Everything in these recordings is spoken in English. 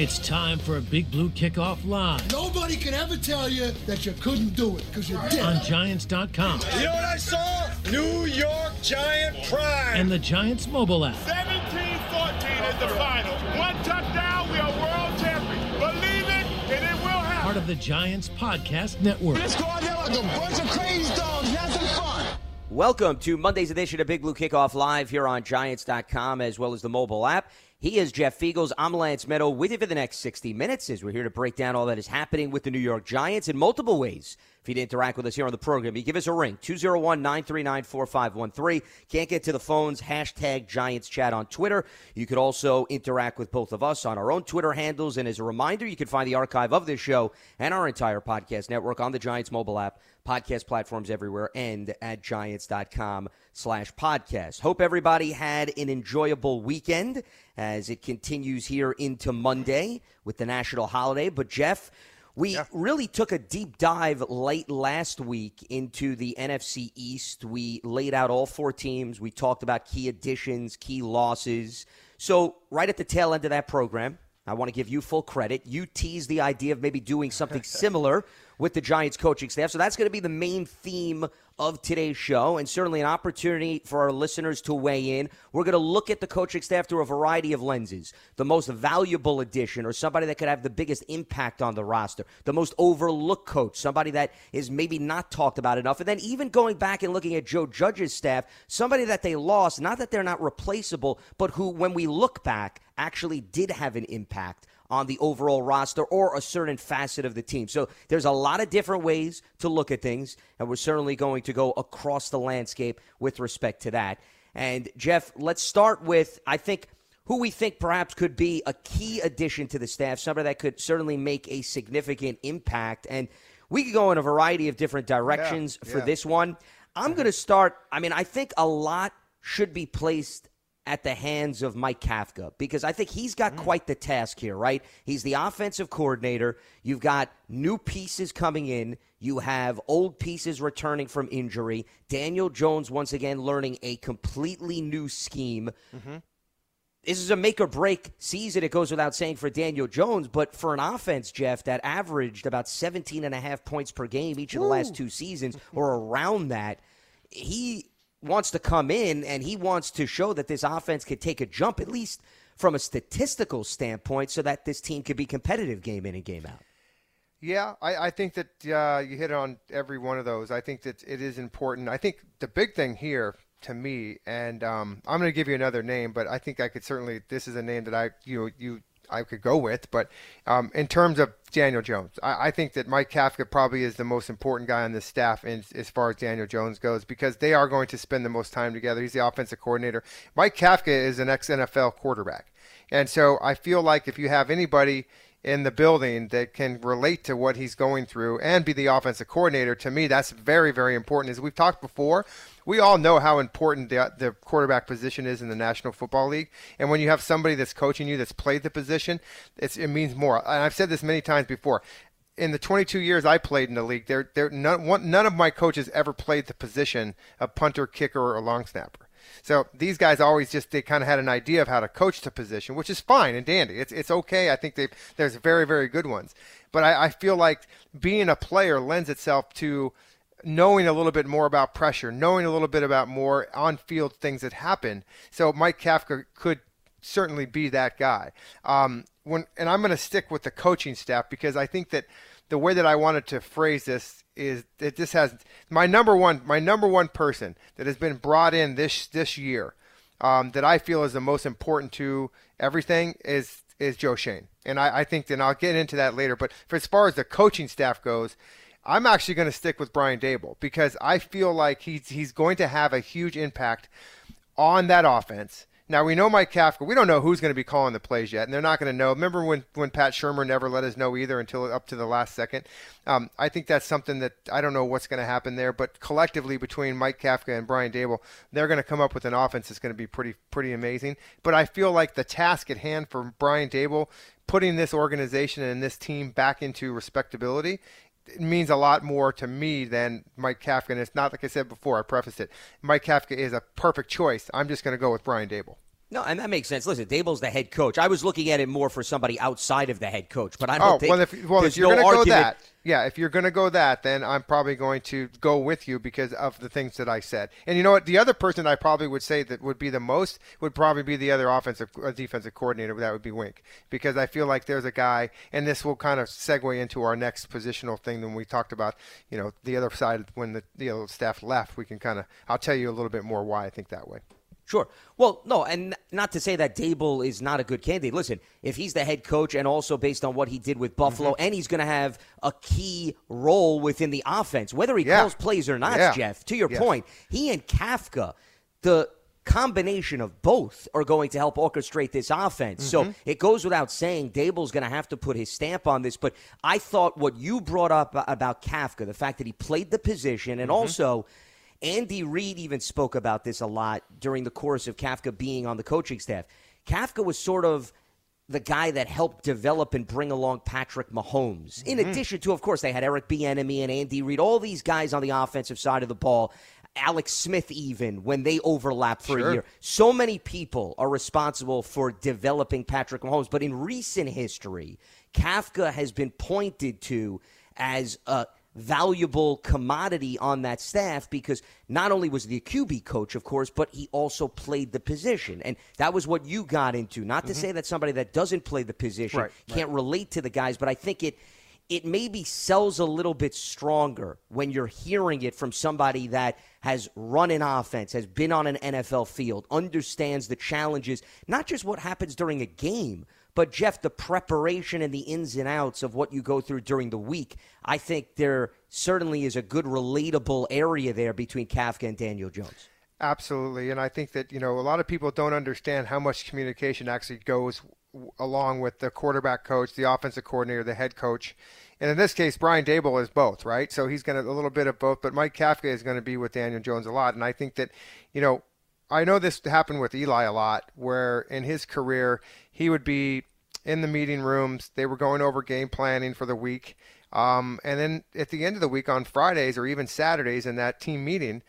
It's time for a Big Blue Kickoff Live Nobody can ever tell you that you couldn't do it because you did. on Giants.com You know what I saw? New York Giant Prime. and the Giants mobile app. 17-14 is the final. One touchdown, we are world champions. Believe it, and it will happen. Part of the Giants Podcast Network. Let's go out there like a bunch of crazy dogs. Have some fun. Welcome to Monday's edition of Big Blue Kickoff Live here on Giants.com as well as the mobile app. He is Jeff Feagles. I'm Lance Medow with you for the next 60 minutes as we're here to break down all that is happening with the New York Giants in multiple ways. If you'd interact with us here on the program, you give us a ring, 201 939 4513. Can't get to the phones, hashtag Giants Chat on Twitter. You could also interact with both of us on our own Twitter handles. And as a reminder, you can find the archive of this show and our entire podcast network on the Giants mobile app, podcast platforms everywhere, and at giants.com slash podcast. Hope everybody had an enjoyable weekend as it continues here into Monday with the national holiday. But Jeff, we really took a deep dive late last week into the NFC East. We laid out all four teams. We talked about key additions, key losses. So, right at the tail end of that program, I want to give you full credit. You teased the idea of maybe doing something similar with the Giants coaching staff. So that's going to be the main theme of today's show, and certainly an opportunity for our listeners to weigh in. We're going to look at the coaching staff through a variety of lenses. The most valuable addition, or somebody that could have the biggest impact on the roster. The most overlooked coach, somebody that is maybe not talked about enough. And then even going back and looking at Joe Judge's staff, somebody that they lost, not that they're not replaceable, but who, when we look back, actually did have an impact on the overall roster or a certain facet of the team. So there's a lot of different ways to look at things, and we're certainly going to go across the landscape with respect to that. And Jeff, let's start with I think who we think perhaps could be a key addition to the staff, somebody that could certainly make a significant impact. And we could go in a variety of different directions for yeah. this one. I'm mm-hmm. going to start. I mean, I think a lot should be placed at the hands of Mike Kafka because I think he's got quite the task here, right? He's the offensive coordinator. You've got new pieces coming in. You have old pieces returning from injury. Daniel Jones, once again, learning a completely new scheme. Mm-hmm. This is a make or break season, it goes without saying, for Daniel Jones. But for an offense, Jeff, that averaged about 17 and a half points per game each of the last two seasons or around that, he wants to come in and he wants to show that this offense could take a jump, at least from a statistical standpoint, so that this team could be competitive game in and game out. Yeah, I, I think that uh, you hit on every one of those. I think that it is important. I think the big thing here to me, and um, I'm going to give you another name, but I think I could certainly. This is a name that I you you I could go with. But um, in terms of Daniel Jones, I, I think that Mike Kafka probably is the most important guy on this staff in, as far as Daniel Jones goes because they are going to spend the most time together. He's the offensive coordinator. Mike Kafka is an ex NFL quarterback. And so I feel like if you have anybody in the building that can relate to what he's going through and be the offensive coordinator, to me, that's very, very important. As we've talked before, we all know how important the, the quarterback position is in the National Football League. And when you have somebody that's coaching you that's played the position, it means more. And I've said this many times before. In the 22 years I played in the league, there, there, none, one, none of my coaches ever played the position of punter, kicker, or long snapper. So these guys always just they kind of had an idea of how to coach the position, which is fine and dandy. It's it's okay. I think they there's very very good ones, but I, I feel like being a player lends itself to knowing a little bit more about pressure, knowing a little bit about more on-field things that happen. So Mike Kafka could certainly be that guy. Um, when and I'm going to stick with the coaching staff because I think that the way that I wanted to phrase this is that this has my number one my number one person that has been brought in this this year um, that I feel is the most important to everything is is Joe Schoen, And I, I think that I'll get into that later. But for as far as the coaching staff goes, I'm actually going to stick with Brian Daboll because I feel like he's he's going to have a huge impact on that offense. Now we know Mike Kafka. We don't know who's going to be calling the plays yet, and they're not going to know. Remember when, when Pat Shurmur never let us know either until up to the last second. Um, I think that's something that I don't know what's going to happen there, but collectively between Mike Kafka and Brian Daboll, they're going to come up with an offense that's going to be pretty pretty amazing. But I feel like the task at hand for Brian Daboll putting this organization and this team back into respectability, it means a lot more to me than Mike Kafka. And it's not like I said before, I prefaced it. Mike Kafka is a perfect choice. I'm just going to go with Brian Daboll. No, and that makes sense. Listen, Daboll's the head coach. I was looking at it more for somebody outside of the head coach, but I don't oh, think. well, if, well, if you're no going to go that, yeah, if you're going to go that, then I'm probably going to go with you because of the things that I said. And you know what? The other person I probably would say that would be the most would probably be the other offensive uh, defensive coordinator. That would be Wink because I feel like there's a guy, and this will kind of segue into our next positional thing when we talked about, you know, the other side when the the other staff left. We can kind of I'll tell you a little bit more why I think that way. Sure. Well, no, and not to say that Daboll is not a good candidate. Listen, if he's the head coach and also based on what he did with Buffalo, Mm-hmm. and he's going to have a key role within the offense, whether he Yeah. calls plays or not, Yeah. Jeff, to your Yes. point, he and Kafka, the combination of both are going to help orchestrate this offense. Mm-hmm. So it goes without saying Daboll's going to have to put his stamp on this. But I thought what you brought up about Kafka, the fact that he played the position and Mm-hmm. also Andy Reid even spoke about this a lot during the course of Kafka being on the coaching staff. Kafka was sort of the guy that helped develop and bring along Patrick Mahomes. In mm-hmm. addition to, of course, they had Eric Bieniemy and Andy Reid, all these guys on the offensive side of the ball. Alex Smith, even when they overlap for Sure. a year. So many people are responsible for developing Patrick Mahomes. But in recent history, Kafka has been pointed to as a valuable commodity on that staff because not only was the QB coach, of course, but he also played the position. And that was what you got into. Not to mm-hmm. say that somebody that doesn't play the position Right, can't relate to the guys, but I think it it maybe sells a little bit stronger when you're hearing it from somebody that has run an offense, has been on an NFL field, understands the challenges, not just what happens during a game, but Jeff, the preparation and the ins and outs of what you go through during the week. I think there certainly is a good relatable area there between Kafka and Daniel Jones. Absolutely, and I think that you know a lot of people don't understand how much communication actually goes along with the quarterback coach, the offensive coordinator, the head coach, and in this case, Brian Daboll is both, right? So he's going to a little bit of both, but Mike Kafka is going to be with Daniel Jones a lot, and I think that you know I know this happened with Eli a lot, where in his career he would be in the meeting rooms, they were going over game planning for the week, um, and then at the end of the week on Fridays or even Saturdays in that team meeting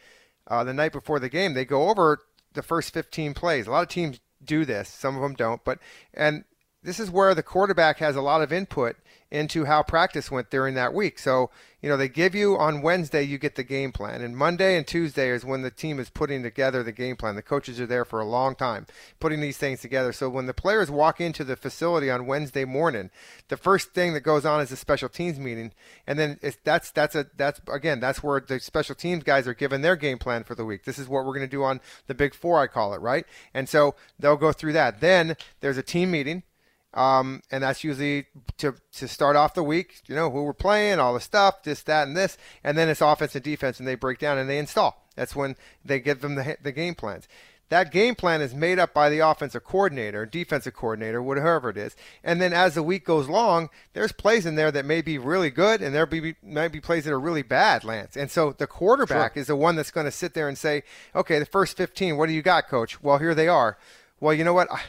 uh, the night before the game, they go over the first 15 plays. A lot of teams do this, some of them don't, but and this is where the quarterback has a lot of input into how practice went during that week. So, you know, they give you on Wednesday, you get the game plan. And Monday and Tuesday is when the team is putting together the game plan. The coaches are there for a long time putting these things together. So when the players walk into the facility on Wednesday morning, the first thing that goes on is a special teams meeting. And then that's, that's a, that's again, that's where the special teams guys are given their game plan for the week. This is what we're going to do on the big four, I call it, right? And so they'll go through that. Then there's a team meeting. Um, and that's usually to, to start off the week, you know, who we're playing, all the stuff, this, that, and this. And then it's offense and defense, and they break down and they install. That's when they give them the, the game plans. That game plan is made up by the offensive coordinator, defensive coordinator, whatever it is. And then as the week goes long, there's plays in there that may be really good, and there be, might be plays that are really bad, Lance. And so the quarterback is the one that's going to sit there and say, okay, the first 15, what do you got, coach? Well, here they are. Well, you know what? I,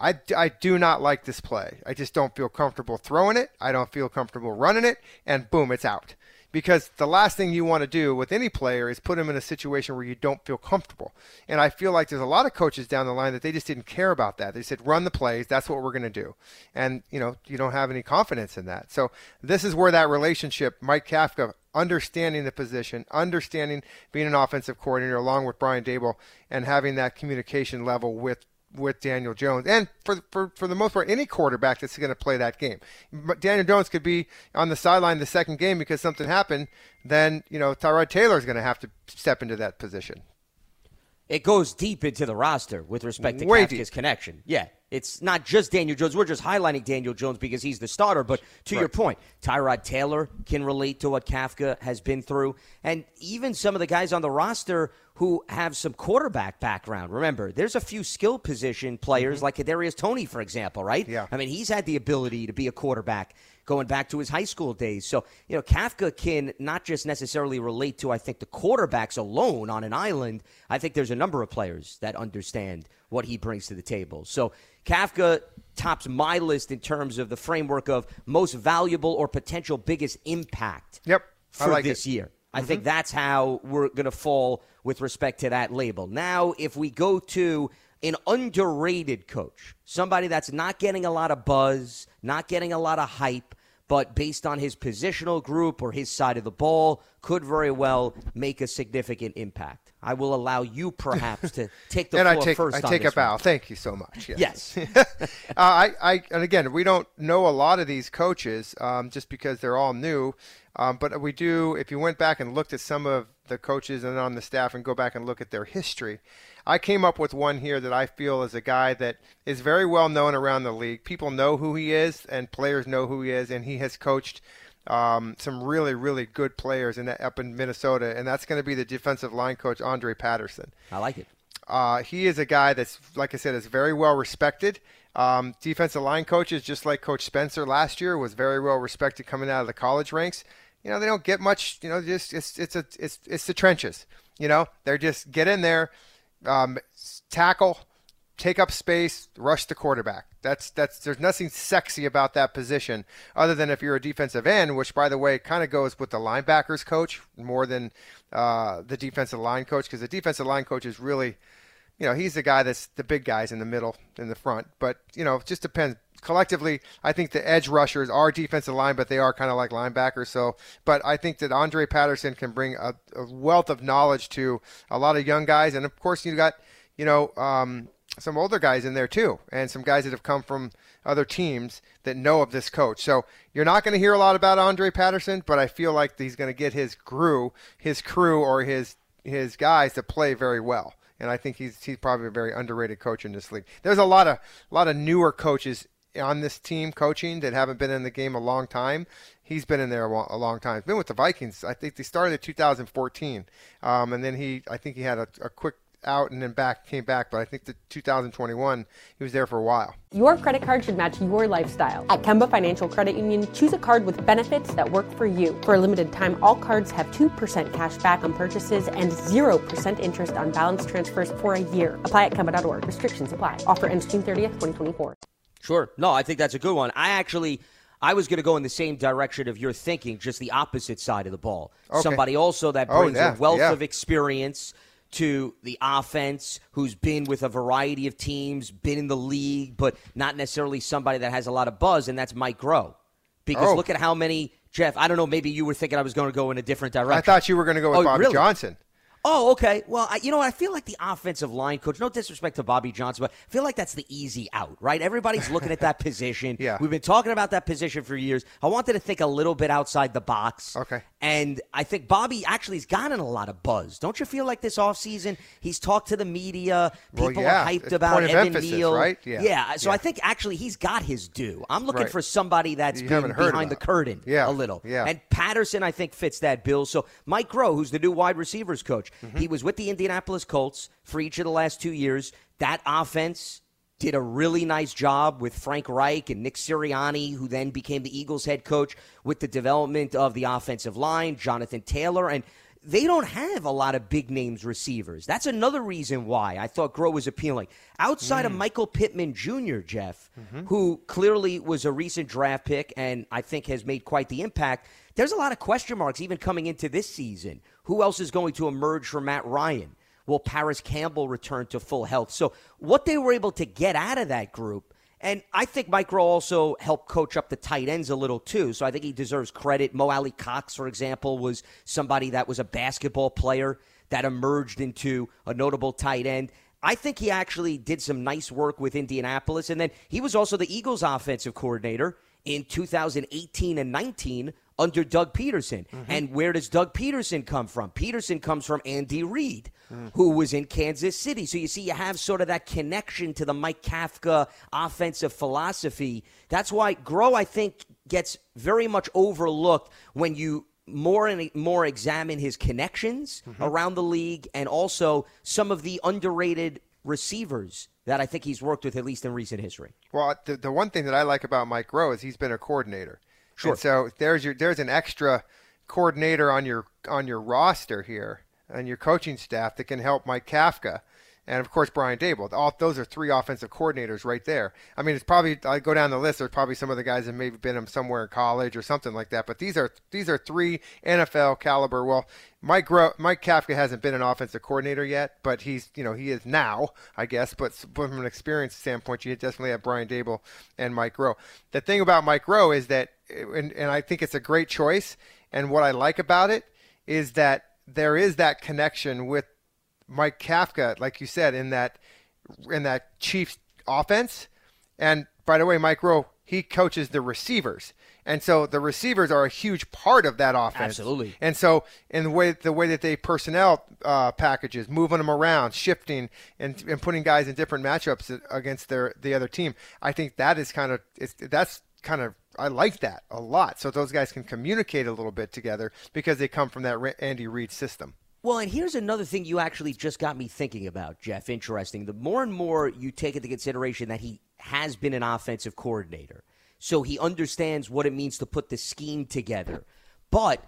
I, I do not like this play. I just don't feel comfortable throwing it. I don't feel comfortable running it, and boom, it's out. because the last thing you want to do with any player is put him in a situation where you don't feel comfortable. And I feel like there's a lot of coaches down the line that they just didn't care about that. They said, run the plays. That's what we're going to do. And, you know, you don't have any confidence in that. So this is where that relationship, Mike Kafka understanding the position, understanding being an offensive coordinator along with Brian Daboll, and having that communication level with with Daniel Jones, and for for for the most part, any quarterback that's going to play that game. But Daniel Jones could be on the sideline the second game because something happened. Then you know Tyrod Taylor is going to have to step into that position. It goes deep into the roster with respect to Way Kafka's deep. connection. Yeah, it's not just Daniel Jones. We're just highlighting Daniel Jones because he's the starter. But to your point, Tyrod Taylor can relate to what Kafka has been through, and even some of the guys on the roster who have some quarterback background. Remember, there's a few skill position players like Kadarius Toney, for example, right? Mm-hmm. Yeah. I mean, he's had the ability to be a quarterback going back to his high school days. So, you know, Kafka can not just necessarily relate to, I think, the quarterbacks alone on an island. I think there's a number of players that understand what he brings to the table. So, Kafka tops my list in terms of the framework of most valuable or potential biggest impact Yep, for like this it. year. I think mm-hmm. that's how we're going to fall with respect to that label. Now, if we go to an underrated coach, somebody that's not getting a lot of buzz, not getting a lot of hype, but based on his positional group or his side of the ball, could very well make a significant impact. I will allow you perhaps to take the and floor I take first. I take a this one. bow. Thank you so much. Yes. Yes. uh, I, I and again, we don't know a lot of these coaches um, just because they're all new. Um, but we do. If you went back and looked at some of the coaches and on the staff and go back and look at their history, I came up with one here that I feel is a guy that is very well known around the league. People know who he is, and players know who he is, and he has coached um, some really, really good players in that, up in Minnesota, and that's going to be the defensive line coach Andre Patterson. I like it. Uh, he is a guy that's, like I said, is very well respected. Um, defensive line coaches, just like Coach Spencer last year, was very well respected coming out of the college ranks. You know, they don't get much. You know, just it's it's a it's it's the trenches. You know, they're just get in there, um, tackle, take up space, rush the quarterback. That's that's there's nothing sexy about that position other than if you're a defensive end, which by the way kind of goes with the linebackers coach more than uh, the defensive line coach because the defensive line coach is really, you know, he's the guy that's the big guys in the middle in the front. But you know, it just depends. Collectively, I think the edge rushers are defensive line, but they are kind of like linebackers. So, but I think that Andre Patterson can bring a, a wealth of knowledge to a lot of young guys, and of course, you got you know, um, some older guys in there too, and some guys that have come from other teams that know of this coach. So you're not going to hear a lot about Andre Patterson, but I feel like he's going to get his crew, his crew, or his his guys to play very well. And I think he's he's probably a very underrated coach in this league. There's a lot of a lot of newer coaches on this team coaching that haven't been in the game a long time. He's been in there a, long time. He's been with the Vikings. I think they started in 2014, um, and then he I think he had a, a quick out and then back came back. But I think the 2021 he was there for a while. Your credit card should match your lifestyle. At Kemba Financial Credit Union, choose a card with benefits that work for you. For a limited time, all cards have 2% cash back on purchases and 0% interest on balance transfers for a year. Apply at Kemba.org. Restrictions apply. Offer ends June 30th, 2024. Sure. No, I think that's a good one. I actually, I was going to go in the same direction of your thinking, just the opposite side of the ball. Okay. Somebody also that Oh, brings yeah, a wealth yeah. of experience to the offense, who's been with a variety of teams, been in the league, but not necessarily somebody that has a lot of buzz, and that's Mike Groh. Because Oh. look at how many, Jeff, I don't know, maybe you were thinking I was going to go in a different direction. I thought you were going to go with Oh, Bobby really? Johnson. Oh, okay. Well, I, you know. I feel like the offensive line coach. No disrespect to Bobby Johnson, but I feel like that's the easy out, right? Everybody's looking at that position. Yeah. we've been talking about that position for years. I wanted to think a little bit outside the box. Okay. And I think Bobby actually has gotten a lot of buzz. Don't you feel like this offseason he's talked to the media? Well, People yeah. are hyped It's about Evan emphasis, Neal. right? Yeah. Yeah. So Yeah. I think actually he's got his due. I'm looking Right. for somebody that's You been haven't heard behind the curtain Yeah. a little. Yeah. And Patterson, I think, fits that bill. So Mike Groh, who's the new wide receivers coach, Mm-hmm. he was with the Indianapolis Colts for each of the last two years. That offense did a really nice job with Frank Reich and Nick Sirianni, who then became the Eagles head coach with the development of the offensive line, Jonathan Taylor. And they don't have a lot of big names receivers. That's another reason why I thought Groh was appealing. Outside mm. of Michael Pittman Jr., Jeff, mm-hmm. who clearly was a recent draft pick and I think has made quite the impact, there's a lot of question marks even coming into this season. Who else is going to emerge from Matt Ryan? Will Parris Campbell return to full health? So, what they were able to get out of that group and I think Mike Groh also helped coach up the tight ends a little too. So I think he deserves credit. Mo Alie-Cox, for example, was somebody that was a basketball player that emerged into a notable tight end. I think he actually did some nice work with Indianapolis. And then he was also the Eagles offensive coordinator in 2018 and 19 under Doug Pederson. Mm-hmm. And where does Doug Pederson come from? Pederson comes from Andy Reid, mm. who was in Kansas City. So you see, you have sort of that connection to the Mike Kafka offensive philosophy. That's why Groh, I think, gets very much overlooked when you more and more examine his connections mm-hmm. around the league and also some of the underrated receivers that I think he's worked with at least in recent history. Well, the, the one thing that I like about Mike Groh is he's been a coordinator. Sure. And so there's your there's an extra coordinator on your on your roster here and your coaching staff that can help Mike Kafka. And of course, Brian Daboll. All, those are three offensive coordinators right there. I mean, it's probably I go down the list. There's probably some of the guys that maybe been them somewhere in college or something like that. But these are these are three NFL caliber. Well, Mike Gro- Mike Kafka hasn't been an offensive coordinator yet, but he's you know he is now, I guess. But from an experience standpoint, you definitely have Brian Daboll and Mike Groh. The thing about Mike Groh is that and, and I think it's a great choice. And what I like about it is that there is that connection with Mike Kafka, like you said, in that in that Chiefs offense. And by the way, Mike Groh, he coaches the receivers. And so the receivers are a huge part of that offense. Absolutely. And so in the way the way that they personnel uh, packages, moving them around, shifting, and, and putting guys in different matchups against their the other team, I think that is kind of it's that's kind of I like that a lot. So those guys can communicate a little bit together because they come from that Andy Reid system. Well, and here's another thing you actually just got me thinking about, Jeff. Interesting. The more and more you take into consideration that he has been an offensive coordinator, so he understands what it means to put the scheme together. But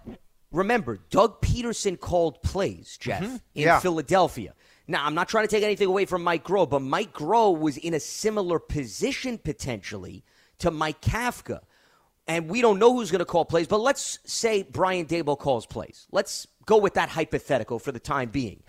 remember, Doug Pederson called plays, Jeff, mm-hmm. in yeah. Philadelphia. Now, I'm not trying to take anything away from Mike Groh, but Mike Groh was in a similar position potentially to Mike Kafka and we don't know who's going to call plays, but let's say Brian Daboll calls plays. Let's go with that hypothetical for the time being.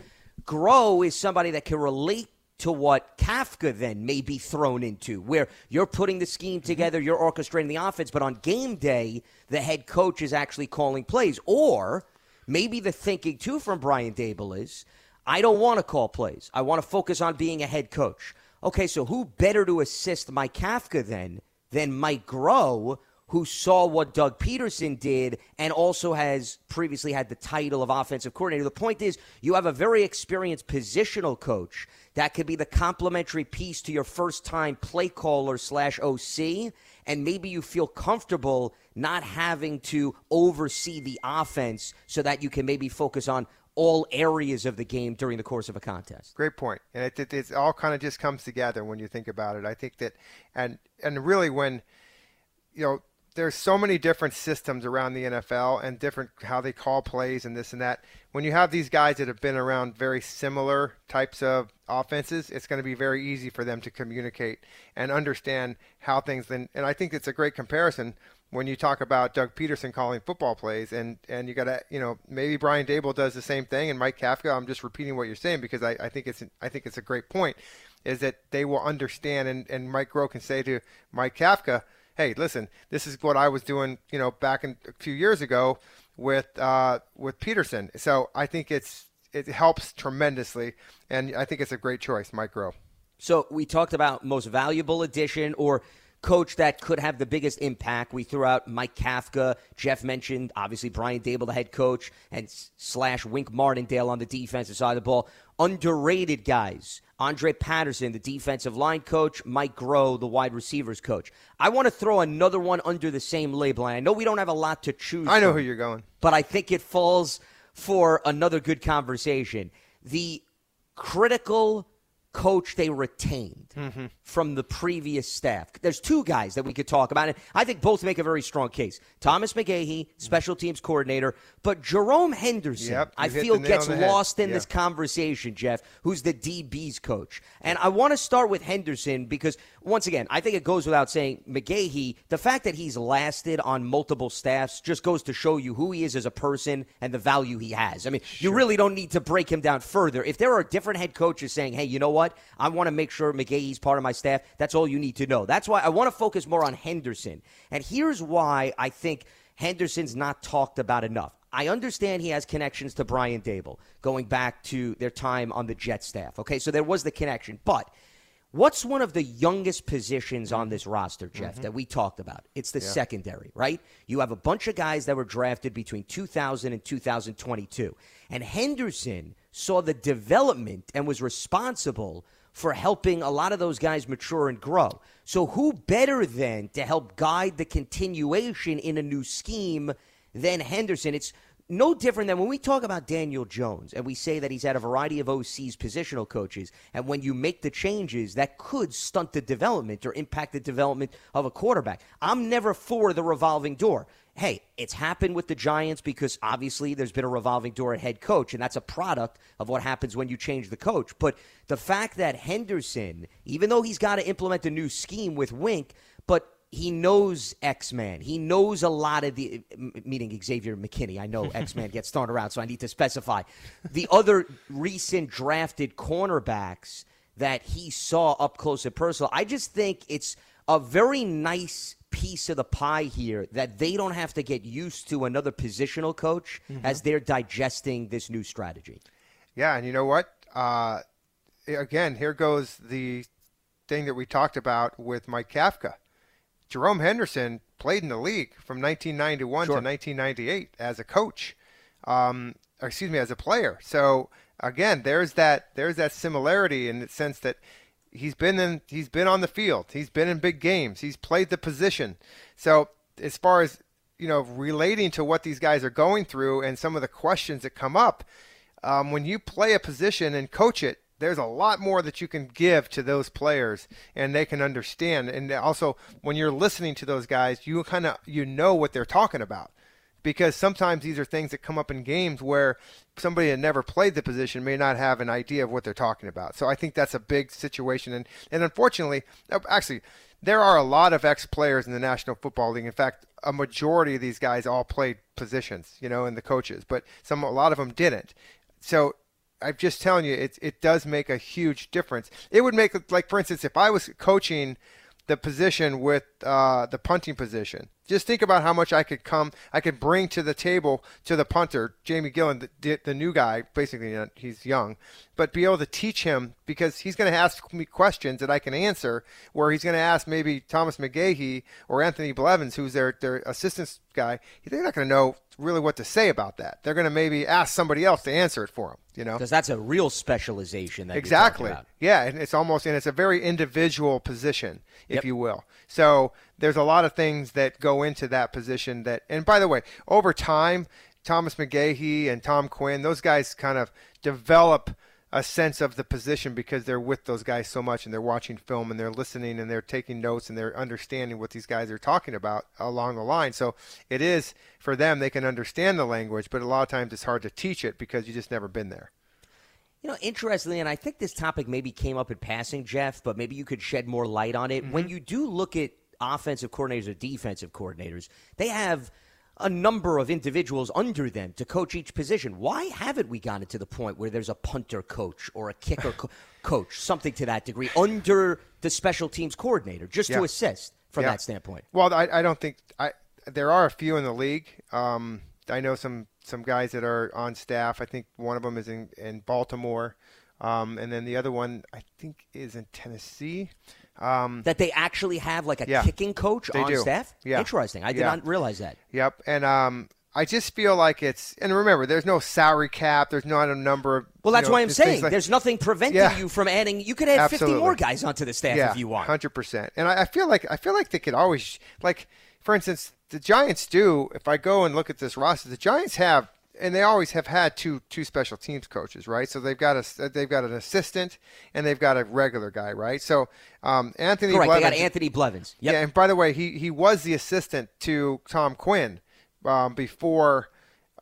Groh is somebody that can relate to what Kafka then may be thrown into, where you're putting the scheme mm-hmm. together, you're orchestrating the offense, but on game day, the head coach is actually calling plays. Or maybe the thinking, too, from Brian Daboll is I don't want to call plays. I want to focus on being a head coach. Okay, so who better to assist Mike Kafka then than Mike Groh? Who saw what Doug Pederson did and also has previously had the title of offensive coordinator. The point is, you have a very experienced positional coach that could be the complementary piece to your first time play caller slash OC. And maybe you feel comfortable not having to oversee the offense so that you can maybe focus on all areas of the game during the course of a contest. Great point, and it, it, it all kind of just comes together when you think about it. I think that, and and really when, you know, there's so many different systems around the NFL and different how they call plays and this and that. When you have these guys that have been around very similar types of offenses, it's going to be very easy for them to communicate and understand how things. And, and I think it's a great comparison when you talk about Doug Pederson calling football plays, and and you got to you know maybe Brian Daboll does the same thing, and Mike Kafka. I'm just repeating what you're saying because I, I think it's I think it's a great point, is that they will understand, and and Mike Groh can say to Mike Kafka hey, listen, this is what I was doing, you know, back in, a few years ago with uh, with Pederson. So I think it's it helps tremendously, and I think it's a great choice, Mike Groh. So we talked about most valuable addition or coach that could have the biggest impact. We threw out Mike Kafka. Jeff mentioned obviously Brian Daboll, the head coach, and slash Wink Martindale on the defensive side of the ball. Underrated guys. Andre Patterson, the defensive line coach, Mike Groh, the wide receivers coach. I want to throw another one under the same label. And I know we don't have a lot to choose. I know from, who you're going, but I think it falls for another good conversation. The critical coach they retained Mm-hmm. from the previous staff. There's two guys that we could talk about, and I think both make a very strong case. Thomas McGaughey, special teams coordinator, but Jerome Henderson, Yep, I feel gets the head. lost in Yeah. this conversation, Jeff, who's the DB's coach. And I want to start with Henderson because, once again, I think it goes without saying, McGaughey, the fact that he's lasted on multiple staffs just goes to show you who he is as a person and the value he has. I mean, you really don't need to break him down further. If there are different head coaches saying, hey, you know what? I want to make sure McGaughey's part of my staff, that's all you need to know. That's why I want to focus more on Henderson. And here's why I think Henderson's not talked about enough. I understand he has connections to Brian Dable going back to their time on the Jet staff. Okay, so there was the connection. But what's one of the youngest positions on this roster, Jeff, mm-hmm. that we talked about? It's the secondary, right? You have a bunch of guys that were drafted between 2000 and 2022. And Henderson saw the development and was responsible for helping a lot of those guys mature and grow. So, who better then to help guide the continuation in a new scheme than Henderson? It's no different than when we talk about Daniel Jones and we say that he's had a variety of OC's positional coaches. And when you make the changes, that could stunt the development or impact the development of a quarterback. I'm never for the revolving door. Hey, it's happened with the Giants because obviously there's been a revolving door at head coach, and that's a product of what happens when you change the coach. But the fact that Henderson, even though he's got to implement a new scheme with Wink, but he knows X Man. He knows a lot of the, meaning Xavier McKinney. I know X Man gets thrown around, so I need to specify. The other recent drafted cornerbacks that he saw up close and personal. I just think it's a very nice piece of the pie here that they don't have to get used to another positional coach as they're digesting this new strategy. Yeah, and you know what? Uh, again, here goes the thing that we talked about with Mike Kafka. Jerome Henderson played in the league from 1991 to 1998 as a coach, um, or excuse me, as a player. So again, there's that there's that similarity in the sense that he's been in he's been on the field, he's been in big games, he's played the position. So as far as you know, relating to what these guys are going through and some of the questions that come up, um, when you play a position and coach it, there's a lot more that you can give to those players and they can understand. And also, when you're listening to those guys, you kind of you know what they're talking about because sometimes these are things that come up in games where somebody that never played the position may not have an idea of what they're talking about. So I think that's a big situation. And and unfortunately, uh, actually, there are a lot of ex players in the National Football League. In fact, a majority of these guys all played positions, you know, in the coaches, but some a lot of them didn't. So I'm just telling you, it it does make a huge difference. It would make like, for instance, if I was coaching the position with uh, the punting position, just think about how much I could come, I could bring to the table to the punter, Jamie Gillan, the, the new guy. Basically, he's young, but be able to teach him because he's going to ask me questions that I can answer. Where he's going to ask maybe Thomas McGaughey or Anthony Blevins, who's their their assistance guy. They're not going to know really what to say about that. They're going to maybe ask somebody else to answer it for them. You know, Because that's a real specialization that exactly. Yeah, and it's almost and it's a very individual position, if Yep. you will. So there's a lot of things that go into that position that and by the way, over time, Thomas McGaughey and Tom Quinn, those guys kind of develop a sense of the position because they're with those guys so much and they're watching film and they're listening and they're taking notes and they're understanding what these guys are talking about along the line. So it is for them they can understand the language, but a lot of times it's hard to teach it because you just never been there. You know, interestingly, and I think this topic maybe came up in passing, Jeff, but maybe you could shed more light on it. When mm-hmm. you do look at offensive coordinators or defensive coordinators, they have a number of individuals under them to coach each position. Why haven't we gotten to the point where there's a punter coach or a kicker co- coach, something to that degree, under the special teams coordinator, just Yeah. to assist from Yeah. that standpoint? Well, I, I don't think I there are a few in the league. Um, I know some some guys that are on staff. I think one of them is in in Baltimore, um, and then the other one I think is in Tennessee. Um, That they actually have like a Yeah. kicking coach on do. staff? Yeah. Interesting. I did Yeah. not realize that. Yep, and um, I just feel like it's and remember, there's no salary cap. There's not a number of Well, you that's know, why I'm saying like- there's nothing preventing Yeah. you from adding. You could add 50 more guys onto the staff if you want. hundred percent. And I, I feel like I feel like they could always like, for instance, the Giants do. If I go and look at this roster, the Giants have and they always have had two two special teams coaches, right? So they've got a they've got an assistant and they've got a regular guy, right? So um, Anthony Correct. Blevins, they got Anthony Blevins. Yep. Yeah, and by the way, he he was the assistant to Tom Quinn um, before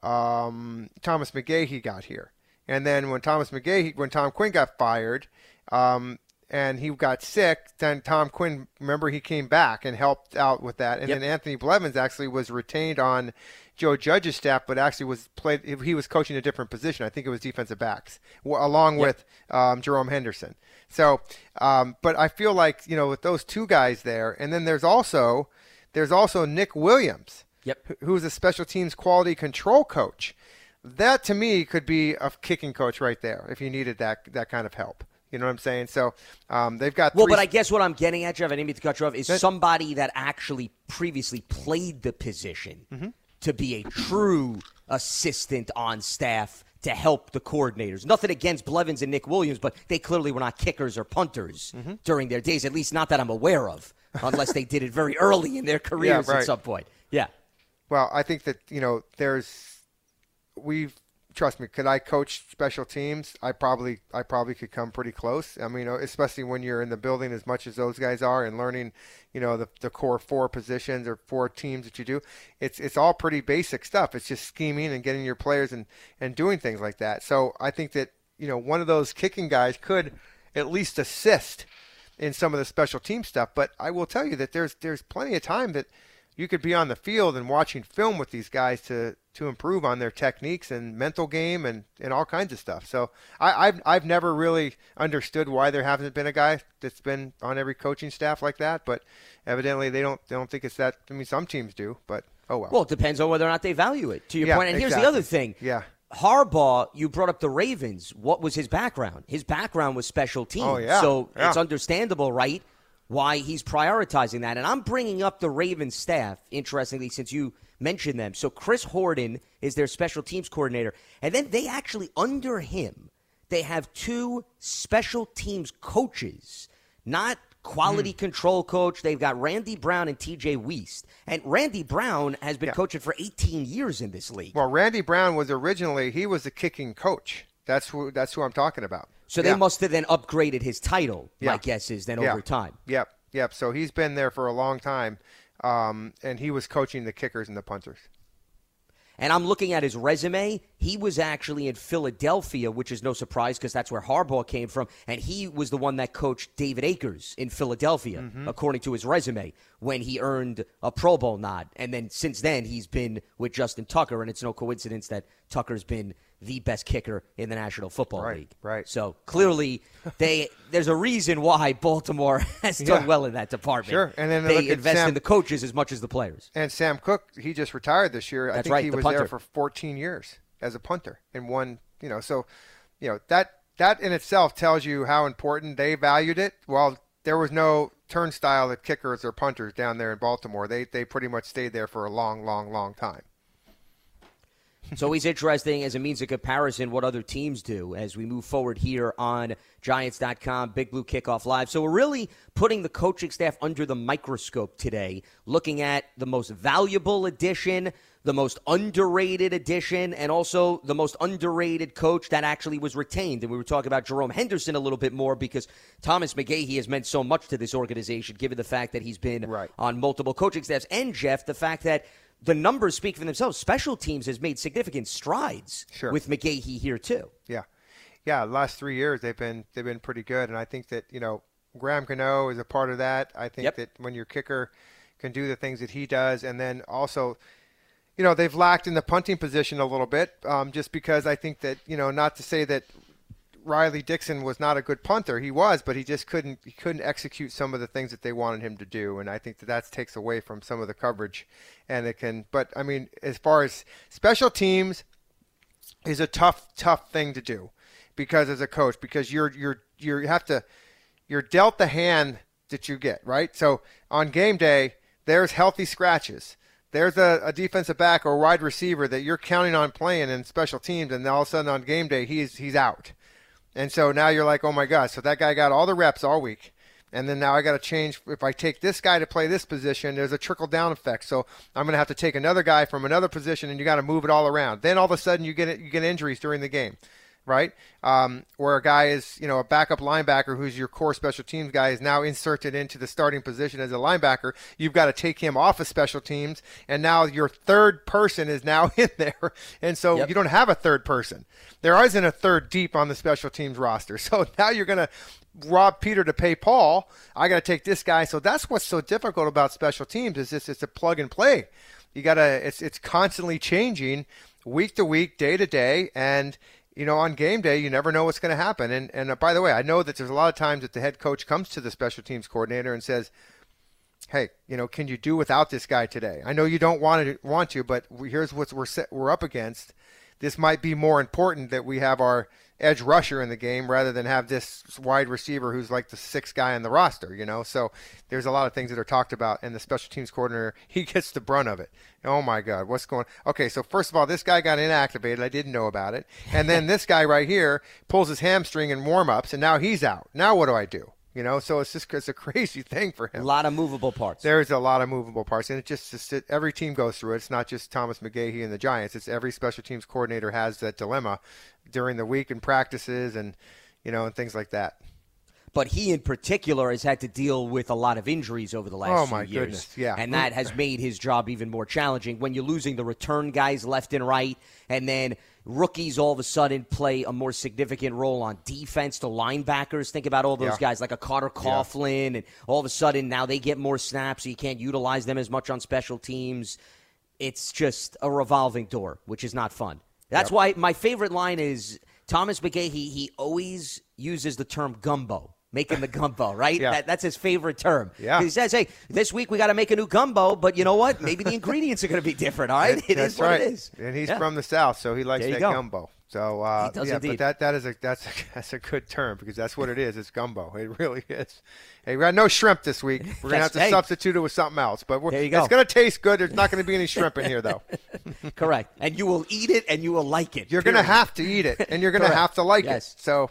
um, Thomas McGaughey got here, and then when Thomas McGaughey when Tom Quinn got fired. Um, and he got sick. Then Tom Quinn, remember, he came back and helped out with that. And Yep. then Anthony Blevins actually was retained on Joe Judge's staff, but actually was played. He was coaching a different position. I think it was defensive backs, along with um, Jerome Henderson. So, um, but I feel like you know with those two guys there, and then there's also there's also Nick Williams, Yep. who- who's a special teams quality control coach. That to me could be a kicking coach right there if you needed that that kind of help. You know what I'm saying? So um, they've got Well, but I guess what I'm getting at, Jeff, I didn't mean to cut you off, is That- somebody that actually previously played the position Mm-hmm. To be a true assistant on staff to help the coordinators. Nothing against Blevins and Nick Williams, but they clearly were not kickers or punters Mm-hmm. during their days, at least not that I'm aware of, unless they did it very early in their careers right. at some point. Yeah. Well, I think that you know there's we've trust me. Could I coach special teams? I probably I probably could come pretty close. I mean, uh, especially when you're in the building as much as those guys are and learning, you know, the the core four positions or four teams that you do. It's it's all pretty basic stuff. It's just scheming and getting your players and and doing things like that. So I think that you know one of those kicking guys could at least assist in some of the special team stuff. But I will tell you that there's there's plenty of time that you could be on the field and watching film with these guys to to improve on their techniques and mental game and, and all kinds of stuff. So I, I've I've never really understood why there hasn't been a guy that's been on every coaching staff like that. But evidently they don't they don't think it's that. I mean, some teams do, but oh well. Well, it depends on whether or not they value it. To your Yeah, point, and here's the other thing. Yeah. Harbaugh, you brought up the Ravens. What was his background? His background was special oh, teams. Oh, yeah. So Yeah. it's understandable, right? Why he's prioritizing that. And I'm bringing up the Ravens staff, interestingly, since you mentioned them. So Chris Horton is their special teams coordinator. And then they actually, under him, they have two special teams coaches, not quality hmm. control coach. They've got Randy Brown and TJ Weist. And Randy Brown has been Yeah. coaching for 18 years in this league. well, Randy Brown was originally he was the kicking coach. That's who that's who I'm talking about. So Yeah. they must have then upgraded his title, Yeah. my guess is, then Yeah. over time. Yep, yep. So he's been there for a long time, um, and he was coaching the kickers and the punters. And I'm looking at his resume. He was actually in Philadelphia, which is no surprise because that's where Harbaugh came from. And he was the one that coached David Akers in Philadelphia, Mm-hmm. according to his resume, when he earned a Pro Bowl nod. And then since then, he's been with Justin Tucker. And it's no coincidence that Tucker's been the best kicker in the National Football Right, League. right. So clearly, they there's a reason why Baltimore has done Yeah. well in that department. Sure, and then they invest Sam- in the coaches as much as the players. And Sam Koch, he just retired this year. I That's think right, he the was punter. there for 14 years as a punter and one, you know, so, you know, that that in itself tells you how important they valued it. Well, there was no turnstile at kickers or punters down there in Baltimore. They they pretty much stayed there for a long, long, long time. It's always interesting as a means of comparison what other teams do as we move forward here on Giants.com, Big Blue Kickoff Live. So we're really putting the coaching staff under the microscope today, looking at the most valuable addition, the most underrated addition, and also the most underrated coach that actually was retained. And we were talking about Jerome Henderson a little bit more because Thomas McGaughey has meant so much to this organization, given the fact that he's been Right. on multiple coaching staffs. And Jeff, the fact that the numbers speak for themselves. Special teams has made significant strides Sure. with McGaughey here too. Yeah, yeah. Last three years they've been they've been pretty good, and I think that you know Graham Gano is a part of that. I think Yep. that when your kicker can do the things that he does, and then also, you know, they've lacked in the punting position a little bit, um, just because I think that you know, not to say that Riley Dixon was not a good punter. He was, but he just couldn't he couldn't execute some of the things that they wanted him to do, and I think that that takes away from some of the coverage, and it can. But I mean, as far as special teams is a tough tough thing to do because as a coach because you're you're you have to you're dealt the hand that you get right? So on game day there's healthy scratches. There's a, a defensive back or wide receiver that you're counting on playing in special teams. And all of a sudden on game day he's he's out and so now you're like oh my gosh so that guy got all the reps all week and then now I got to change. If I take this guy to play this position, there's a trickle down effect. So I'm going to have to take another guy from another position, and you got to move it all around. Then all of a sudden you get you get injuries during the game, right? Um, where a guy is you know a backup linebacker who's your core special teams guy is now inserted into the starting position as a linebacker. You've got to take him off of special teams, and now your third person is now in there, and so yep. you don't have a third person. There isn't a third deep on the special teams roster. So now you're going to rob Peter to pay Paul. I got to take this guy. So that's what's so difficult about special teams is this it's a plug and play. You got to it's it's constantly changing week to week, day to day, and you know on game day you never know what's going to happen. And and uh, by the way, I know that there's a lot of times that the head coach comes to the special teams coordinator and says. Hey, you know, can you do without this guy today? I know you don't want to want to, but here's what we're set, we're up against. This might be more important that we have our edge rusher in the game rather than have this wide receiver who's like the sixth guy on the roster, you know? So there's a lot of things that are talked about, and the special teams coordinator, he gets the brunt of it. Oh my God, what's going Okay, so first of all, this guy got inactivated. I didn't know about it. And then this guy right here pulls his hamstring in warm ups, and now he's out. Now what do I do? You know, so it's just it's a crazy thing for him. A lot of movable parts. There's a lot of movable parts, and it just, just it, every team goes through it. It's not just Thomas McGaughey and the Giants. It's every special teams coordinator has that dilemma during the week and practices, and you know, and things like that. But he, in particular, has had to deal with a lot of injuries over the last oh, my few years. Goodness. Yeah, and that has made his job even more challenging. When you're losing the return guys left and right, and then rookies all of a sudden play a more significant role on defense to linebackers. Think about all those yeah. guys like a Carter Coughlin, yeah. and all of a sudden now they get more snaps, so you can't utilize them as much on special teams. It's just a revolving door, which is not fun. That's yep. why my favorite line is Thomas McGaughey. He always uses the term gumbo making the gumbo, right? yeah. That, that's his favorite term. Yeah. He says, hey, this week we got to make a new gumbo, but you know what? Maybe the ingredients are going to be different, all right? It, it is right. what it is. And he's yeah. from the South, so he likes that go. gumbo. So uh, yeah, indeed. but that that is a that's a, that's a good term because that's what it is. It's gumbo. It really is. Hey, we got no shrimp this week. We're gonna have to hey. substitute it with something else. But you go. it's gonna taste good. There's not gonna be any shrimp in here though. Correct. And you will eat it and you will like it. You're period. gonna have to eat it and you're gonna have to like yes. it. So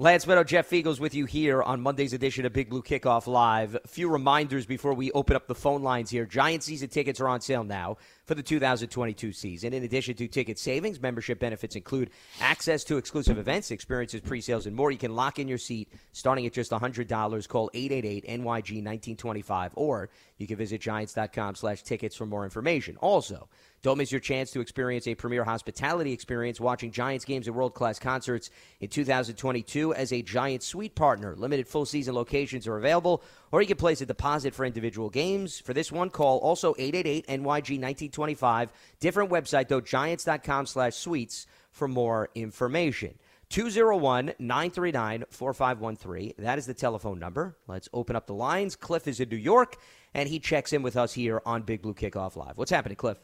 Lance Medow, Jeff Feagles with you here on Monday's edition of Big Blue Kickoff Live. A few reminders before we open up the phone lines here. Giant season tickets are on sale now for the 2022 season. In addition to ticket savings, membership benefits include access to exclusive events, experiences, pre-sales, and more. You can lock in your seat starting at just $100. Call 888-NYG-1925 or you can visit giants.com slash tickets for more information. Also, don't miss your chance to experience a premier hospitality experience watching Giants games and world class concerts in 2022 as a Giants suite partner. Limited full season locations are available, or you can place a deposit for individual games. For this one, call also 888 NYG 1925. Different website, though, giants.com slash suites for more information. 201 939 4513. That is the telephone number. Let's open up the lines. Cliff is in New York, and he checks in with us here on Big Blue Kickoff Live. What's happening, Cliff?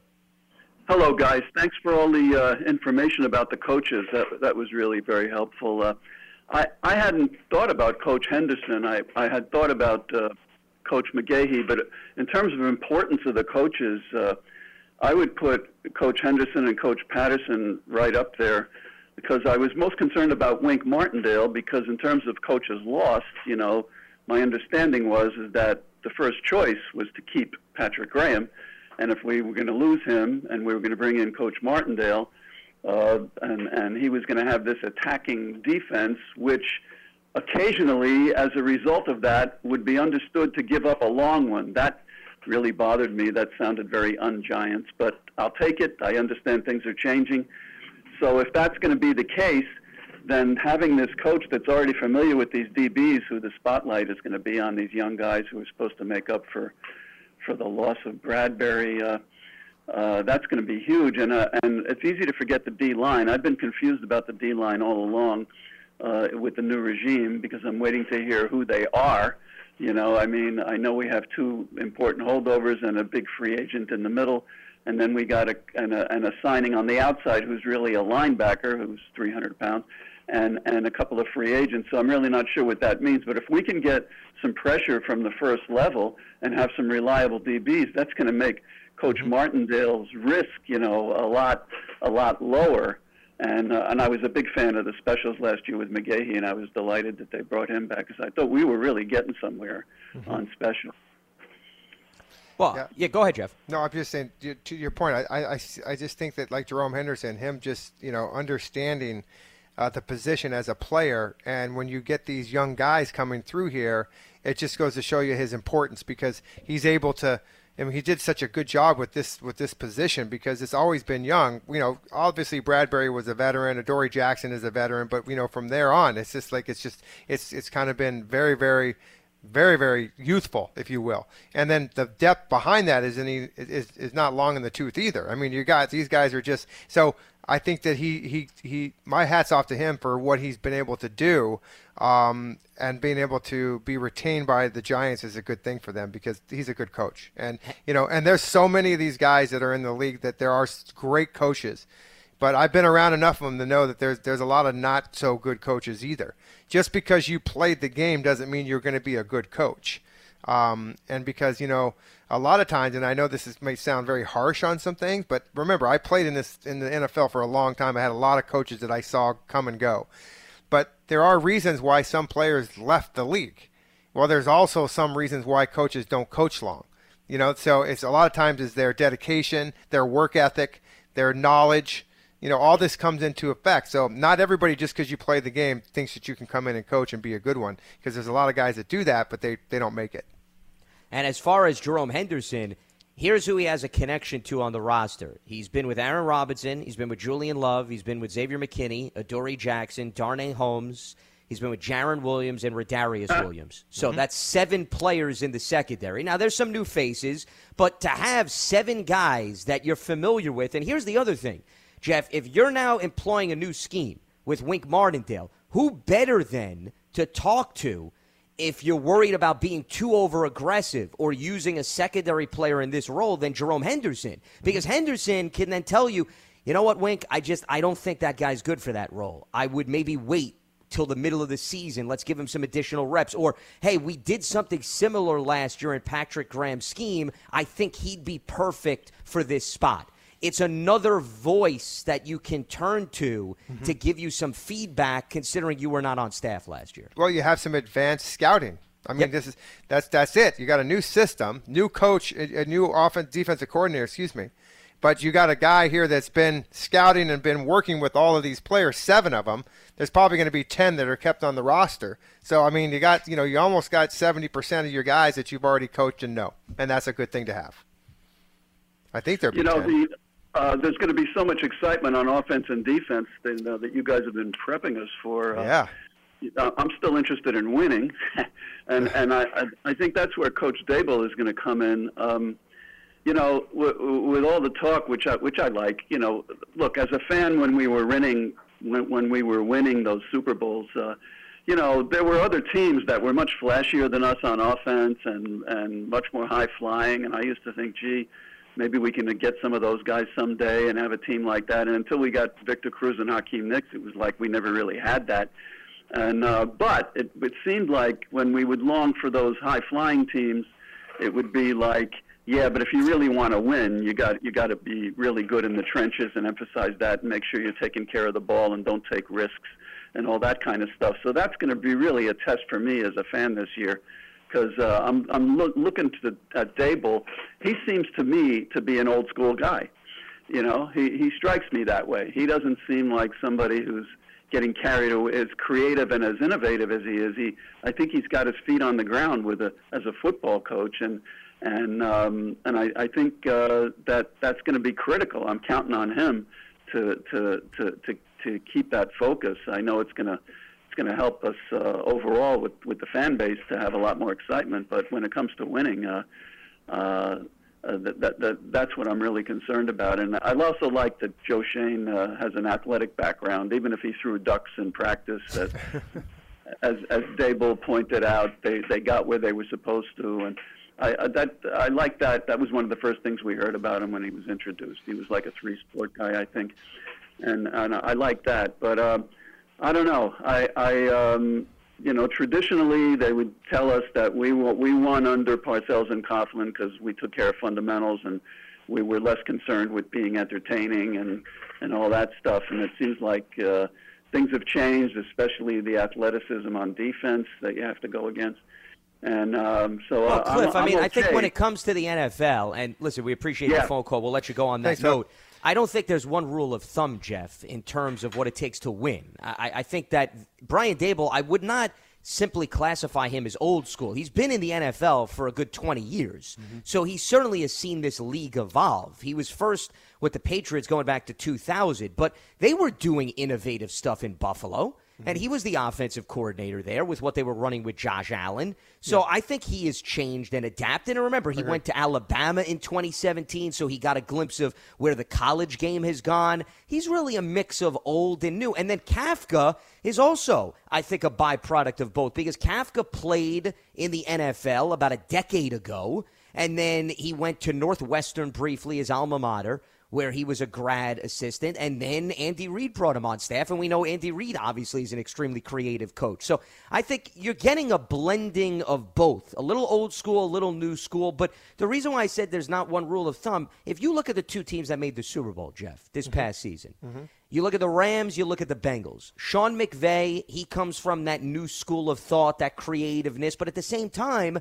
Hello, guys. Thanks for all the uh, information about the coaches. That that was really very helpful. Uh, I I hadn't thought about Coach Henderson. I I had thought about uh, Coach McGaughey, but in terms of importance of the coaches, uh, I would put Coach Henderson and Coach Patterson right up there because I was most concerned about Wink Martindale because in terms of coaches lost, you know, my understanding was is that the first choice was to keep Patrick Graham and if we were going to lose him and we were going to bring in Coach Martindale, uh, and, and he was going to have this attacking defense, which occasionally, as a result of that, would be understood to give up a long one. That really bothered me. That sounded very un-Giants, but I'll take it. I understand things are changing. So if that's going to be the case, then having this coach that's already familiar with these DBs, who the spotlight is going to be on these young guys who are supposed to make up for for the loss of Bradbury. Uh, uh, that's going to be huge, and uh, and it's easy to forget the D line. I've been confused about the D line all along uh, with the new regime because I'm waiting to hear who they are. You know, I mean, I know we have two important holdovers and a big free agent in the middle, and then we got a and a, and a signing on the outside who's really a linebacker who's 300 pounds. And and a couple of free agents. So I'm really not sure what that means. But if we can get some pressure from the first level and have some reliable DBs, that's going to make Coach mm-hmm. Martindale's risk, you know, a lot a lot lower. And uh, and I was a big fan of the specials last year with McGaughey, and I was delighted that they brought him back because I thought we were really getting somewhere mm-hmm. on special. Well, yeah. yeah. go ahead, Jeff. No, I'm just saying to your point. I, I, I just think that like Jerome Henderson, him just you know understanding uh, the position as a player, and when you get these young guys coming through here, it just goes to show you his importance because he's able to. I mean, he did such a good job with this with this position because it's always been young. You know, obviously Bradbury was a veteran, Adoree Jackson is a veteran, but you know from there on, it's just like it's just it's it's kind of been very very very very youthful, if you will. And then the depth behind that is any is is not long in the tooth either. I mean, you got these guys are just so. I think that he he he. My hats off to him for what he's been able to do, um, and being able to be retained by the Giants is a good thing for them because he's a good coach. And you know, and there's so many of these guys that are in the league that there are great coaches but I've been around enough of them to know that there's there's a lot of not so good coaches either. Just because you played the game doesn't mean you're going to be a good coach. Um, and because you know a lot of times, and I know this is, may sound very harsh on some things, but remember I played in this in the NFL for a long time. I had a lot of coaches that I saw come and go, but there are reasons why some players left the league. Well, there's also some reasons why coaches don't coach long. You know, so it's a lot of times is their dedication, their work ethic, their knowledge you know, all this comes into effect. So not everybody just because you play the game thinks that you can come in and coach and be a good one because there's a lot of guys that do that, but they, they don't make it. And as far as Jerome Henderson, here's who he has a connection to on the roster. He's been with Aaron Robinson. He's been with Julian Love. He's been with Xavier McKinney, Adoree Jackson, Darnay Holmes. He's been with Jarren Williams and Rodarius uh, Williams. So mm-hmm. that's seven players in the secondary. Now, there's some new faces, but to have seven guys that you're familiar with, and here's the other thing Jeff, if you're now employing a new scheme with Wink Martindale, who better than to talk to if you're worried about being too over aggressive or using a secondary player in this role than Jerome Henderson? Because Henderson can then tell you, you know what, Wink, I just I don't think that guy's good for that role. I would maybe wait till the middle of the season. Let's give him some additional reps. Or, hey, we did something similar last year in Patrick Graham's scheme. I think he'd be perfect for this spot it's another voice that you can turn to mm-hmm. to give you some feedback considering you were not on staff last year. Well, you have some advanced scouting. I mean, yep. this is that's that's it. You got a new system, new coach, a, new offense defensive coordinator, excuse me. But you got a guy here that's been scouting and been working with all of these players, seven of them. There's probably going to be 10 that are kept on the roster. So I mean, you got, you know, you almost got 70% of your guys that you've already coached and know. And that's a good thing to have. I think they're You know, 10. the uh, there's going to be so much excitement on offense and defense that, uh, that you guys have been prepping us for. Uh, yeah. Uh, I'm still interested in winning, and and I I think that's where Coach Daboll is going to come in. Um, you know, w- with all the talk, which I which I like. You know, look as a fan when we were winning when, when we were winning those Super Bowls. Uh, you know, there were other teams that were much flashier than us on offense and and much more high flying. And I used to think, gee, maybe we can get some of those guys someday and have a team like that. And until we got Victor Cruz and Hakeem Nicks, it was like we never really had that. And uh, but it, it seemed like when we would long for those high flying teams, it would be like, yeah, but if you really want to win, you got you got to be really good in the trenches and emphasize that and make sure you're taking care of the ball and don't take risks and all that kind of stuff. So that's going to be really a test for me as a fan this year because uh, I'm I'm look, looking to at Daboll. He seems to me to be an old school guy. You know, he he strikes me that way. He doesn't seem like somebody who's getting carried away as creative and as innovative as he is. He I think he's got his feet on the ground with a as a football coach and and um, and I, I think uh, that that's going to be critical. I'm counting on him to to to to to keep that focus. I know it's going to it's going to help us uh, overall with with the fan base to have a lot more excitement. But when it comes to winning, uh, uh, uh, that, that, that that's what I'm really concerned about. And I also like that Joe Schoen uh, has an athletic background, even if he threw ducks in practice. That, as as Daboll pointed out, they they got where they were supposed to, and I, I that I like that. That was one of the first things we heard about him when he was introduced. He was like a three sport guy, I think, and and I like that. But. Uh, I don't know. I, I um, you know, traditionally they would tell us that we we won under Parcells and Coughlin because we took care of fundamentals and we were less concerned with being entertaining and and all that stuff. And it seems like uh, things have changed, especially the athleticism on defense that you have to go against. And um, so, well, uh, Cliff, I'm, i mean, I'm I think when it comes to the NFL, and listen, we appreciate Yeah. the phone call. We'll let you go on that Thanks, Phil. note. I don't think there's one rule of thumb, Jeff, in terms of what it takes to win. I, I think that Brian Daboll, I would not simply classify him as old school. He's been in the NFL for a good 20 years. Mm-hmm. So he certainly has seen this league evolve. He was first with the Patriots going back to 2000, but they were doing innovative stuff in Buffalo. And he was the offensive coordinator there with what they were running with Josh Allen. So I think he has changed and adapted. And remember, he went to Alabama in 2017, so he got a glimpse of where the college game has gone. He's really a mix of old and new. And then Kafka is also, I think, a byproduct of both because Kafka played in the NFL about a decade ago. And then he went to Northwestern briefly, his alma mater where he was a grad assistant, and then Andy Reid brought him on staff, and we know Andy Reid obviously is an extremely creative coach. So I think you're getting a blending of both, a little old school, a little new school. But the reason why I said there's not one rule of thumb, if you look at the two teams that made the Super Bowl, Jeff, this mm-hmm. past season, mm-hmm. you look at the Rams, you look at the Bengals. Sean McVay, he comes from that new school of thought, that creativeness, but at the same time,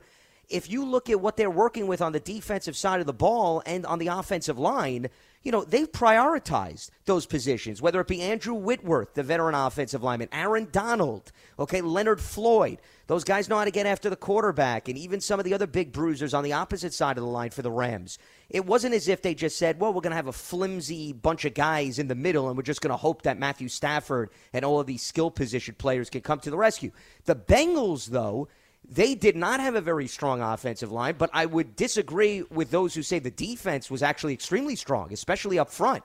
if you look at what they're working with on the defensive side of the ball and on the offensive line, you know, they've prioritized those positions, whether it be Andrew Whitworth, the veteran offensive lineman, Aaron Donald, okay, Leonard Floyd. Those guys know how to get after the quarterback, and even some of the other big bruisers on the opposite side of the line for the Rams. It wasn't as if they just said, well, we're going to have a flimsy bunch of guys in the middle, and we're just going to hope that Matthew Stafford and all of these skill position players can come to the rescue. The Bengals, though, they did not have a very strong offensive line, but I would disagree with those who say the defense was actually extremely strong, especially up front.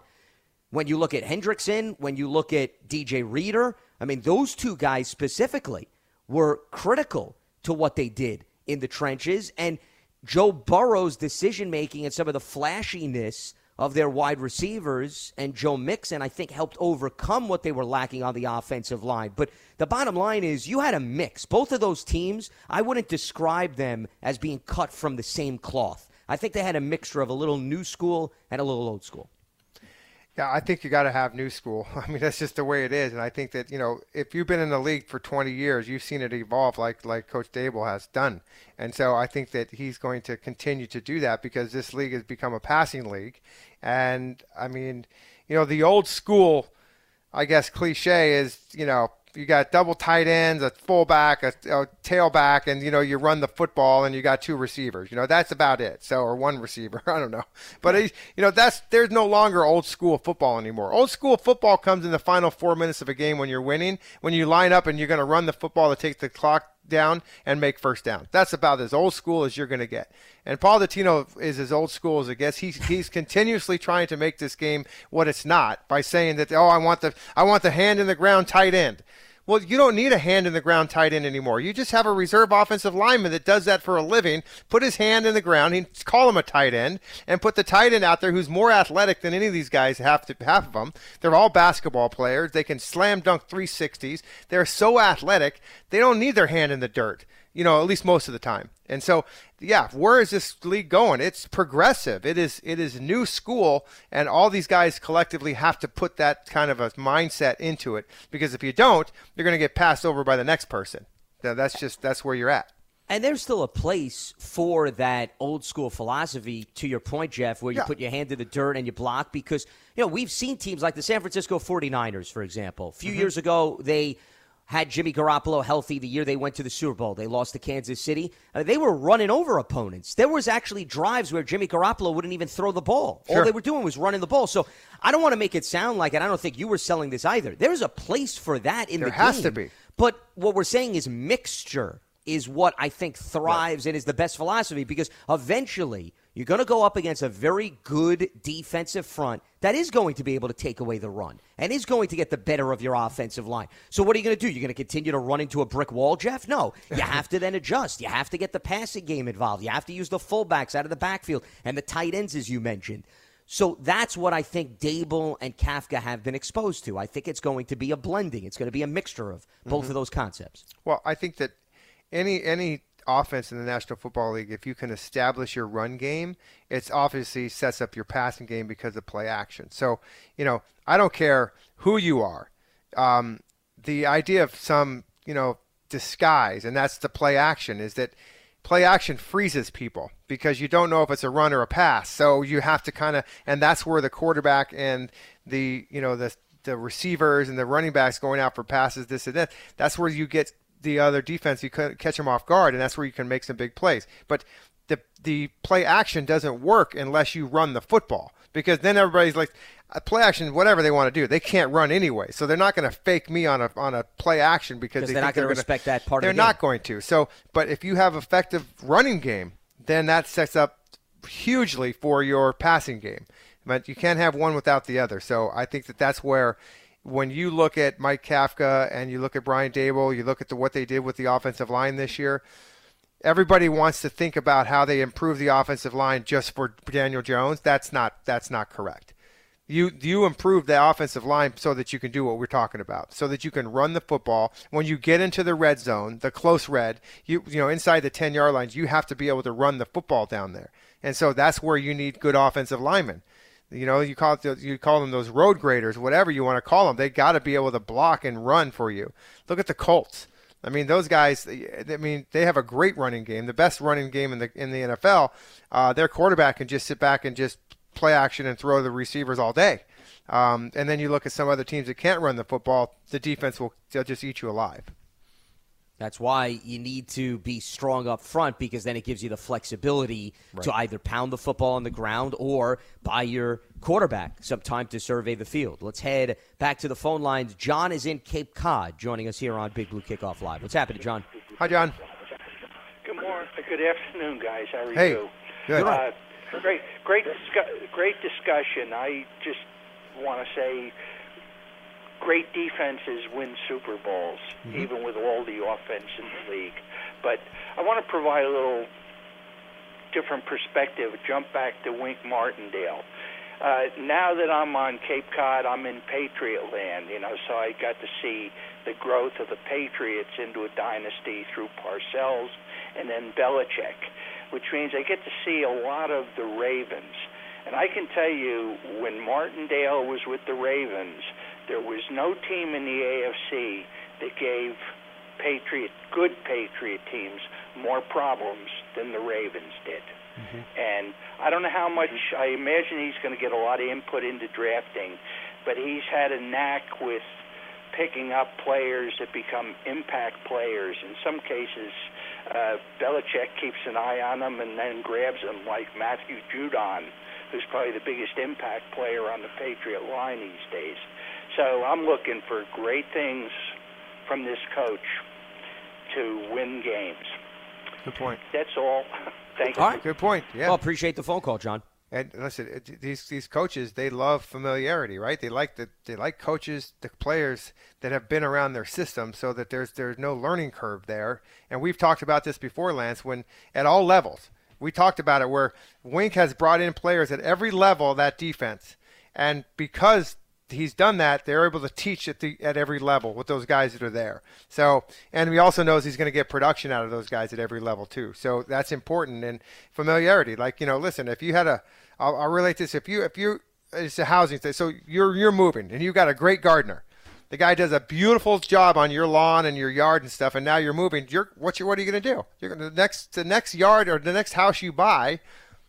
When you look at Hendrickson, when you look at DJ Reader, I mean, those two guys specifically were critical to what they did in the trenches. And Joe Burrow's decision making and some of the flashiness of their wide receivers and Joe Mixon, I think, helped overcome what they were lacking on the offensive line. But the bottom line is you had a mix. Both of those teams, I wouldn't describe them as being cut from the same cloth. I think they had a mixture of a little new school and a little old school. Yeah, I think you got to have new school. I mean, that's just the way it is. And I think that you know, if you've been in the league for 20 years, you've seen it evolve like like Coach Daboll has done. And so I think that he's going to continue to do that because this league has become a passing league. And I mean, you know, the old school, I guess, cliche is you know. You got double tight ends, a fullback, a, a tailback, and you know you run the football, and you got two receivers. You know that's about it. So or one receiver, I don't know. But you know that's there's no longer old school football anymore. Old school football comes in the final four minutes of a game when you're winning, when you line up and you're going to run the football to take the clock down and make first down. That's about as old school as you're going to get. And Paul Dottino is as old school as it gets. He's he's continuously trying to make this game what it's not by saying that oh I want the I want the hand in the ground tight end. Well, you don't need a hand in the ground tight end anymore. You just have a reserve offensive lineman that does that for a living. Put his hand in the ground. He call him a tight end, and put the tight end out there who's more athletic than any of these guys. Half to, half of them. They're all basketball players. They can slam dunk 360s. They're so athletic. They don't need their hand in the dirt. You know, at least most of the time. And so, yeah, where is this league going? It's progressive. It is it is new school, and all these guys collectively have to put that kind of a mindset into it. Because if you don't, you're going to get passed over by the next person. Now, That's just that's where you're at. And there's still a place for that old school philosophy, to your point, Jeff, where you Yeah. put your hand in the dirt and you block because, you know, we've seen teams like the San Francisco 49ers, for example. A few Mm-hmm. years ago, they had Jimmy Garoppolo healthy the year they went to the Super Bowl. They lost to Kansas City. Uh, they were running over opponents. There was actually drives where Jimmy Garoppolo wouldn't even throw the ball. All they were doing was running the ball. So I don't want to make it sound like, and I don't think you were selling this either. There's a place for that in There the has game. to be. But what we're saying is mixture is what I think thrives and is the best philosophy because eventually you're going to go up against a very good defensive front that is going to be able to take away the run and is going to get the better of your offensive line. So what are you going to do? You're going to continue to run into a brick wall, Jeff? No. You have to then adjust. You have to get the passing game involved. You have to use the fullbacks out of the backfield and the tight ends as you mentioned. So that's what I think Daboll and Kafka have been exposed to. I think it's going to be a blending. It's going to be a mixture of both Mhm. of those concepts. Well, I think that any any offense in the National Football League, if you can establish your run game, it's obviously sets up your passing game because of play action. So, you know, I don't care who you are. Um, the idea of some, you know, disguise, and that's the play action, is that play action freezes people because you don't know if it's a run or a pass. So you have to kind of, and that's where the quarterback and the, you know, the the receivers and the running backs going out for passes, this and that. That's where you get the other defense. You catch them off guard, and that's where you can make some big plays. But the the play action doesn't work unless you run the football because then everybody's like uh, play action whatever they want to do they can't run anyway so they're not going to fake me on a on a play action because they they're not gonna gonna- respect that part of the they're the not going to so but if you have effective running game then that sets up hugely for your passing game but you can't have one without the other so i think that that's where when you look at Mike Kafka and you look at Brian Daboll, you look at the, what they did with the offensive line this year, everybody wants to think about how they improve the offensive line just for Daniel Jones. That's not that's not correct. You you improve the offensive line so that you can do what we're talking about, so that you can run the football. When you get into the red zone, the close red, you you know inside the ten yard lines, you have to be able to run the football down there, and so that's where you need good offensive linemen. You know, you call it the, you call them those road graders, whatever you want to call them. They got to be able to block and run for you. Look at the Colts. I mean, those guys. I mean, they have a great running game, the best running game in the in the NFL. Uh, their quarterback can just sit back and just play action and throw the receivers all day. Um, and then you look at some other teams that can't run the football. The defense will just eat you alive. That's why you need to be strong up front because then it gives you the flexibility to either pound the football on the ground or buy your quarterback some time to survey the field. Let's head back to the phone lines. John is in Cape Cod joining us here on Big Blue Kickoff Live. What's happening, John? Hi, John. Good morning. Good afternoon, guys. How are Hey. you? Good. Uh, great, great, discu- great discussion. I just want to say, great defenses win Super Bowls, Mhm. even with all the offense in the league. But I want to provide a little different perspective. Jump back to Wink Martindale. Uh, now that I'm on Cape Cod, I'm in Patriot land, you know, so I got to see the growth of the Patriots into a dynasty through Parcells and then Belichick, which means I get to see a lot of the Ravens. And I can tell you, when Martindale was with the Ravens, there was no team in the AFC that gave Patriot, good Patriot teams, more problems than the Ravens did. And I don't know how much, I imagine he's going to get a lot of input into drafting, but he's had a knack with picking up players that become impact players. In some cases, uh, Belichick keeps an eye on them and then grabs them, like Matthew Judon, who's probably the biggest impact player on the Patriot line these days. So I'm looking for great things from this coach to win games. Good point. That's all. Thank you. All right, good point. Yeah. Well, appreciate the phone call, John. And listen, these these coaches they love familiarity, right? They like the they like coaches, the players that have been around their system, so that there's there's no learning curve there. And we've talked about this before, Lance, when at all levels we talked about it, where Wink has brought in players at every level of that defense, and because he's done that, they're able to teach at the at every level with those guys that are there. So, and he also knows he's going to get production out of those guys at every level too. So that's important and familiarity. Like you know, listen, if you had a, I'll, I'll relate this. If you if you it's a housing thing. So you're you're moving and you've got a great gardener. The guy does a beautiful job on your lawn and your yard and stuff, and now you're moving. You're what you what are you going to do? You're going to the next the next yard or the next house you buy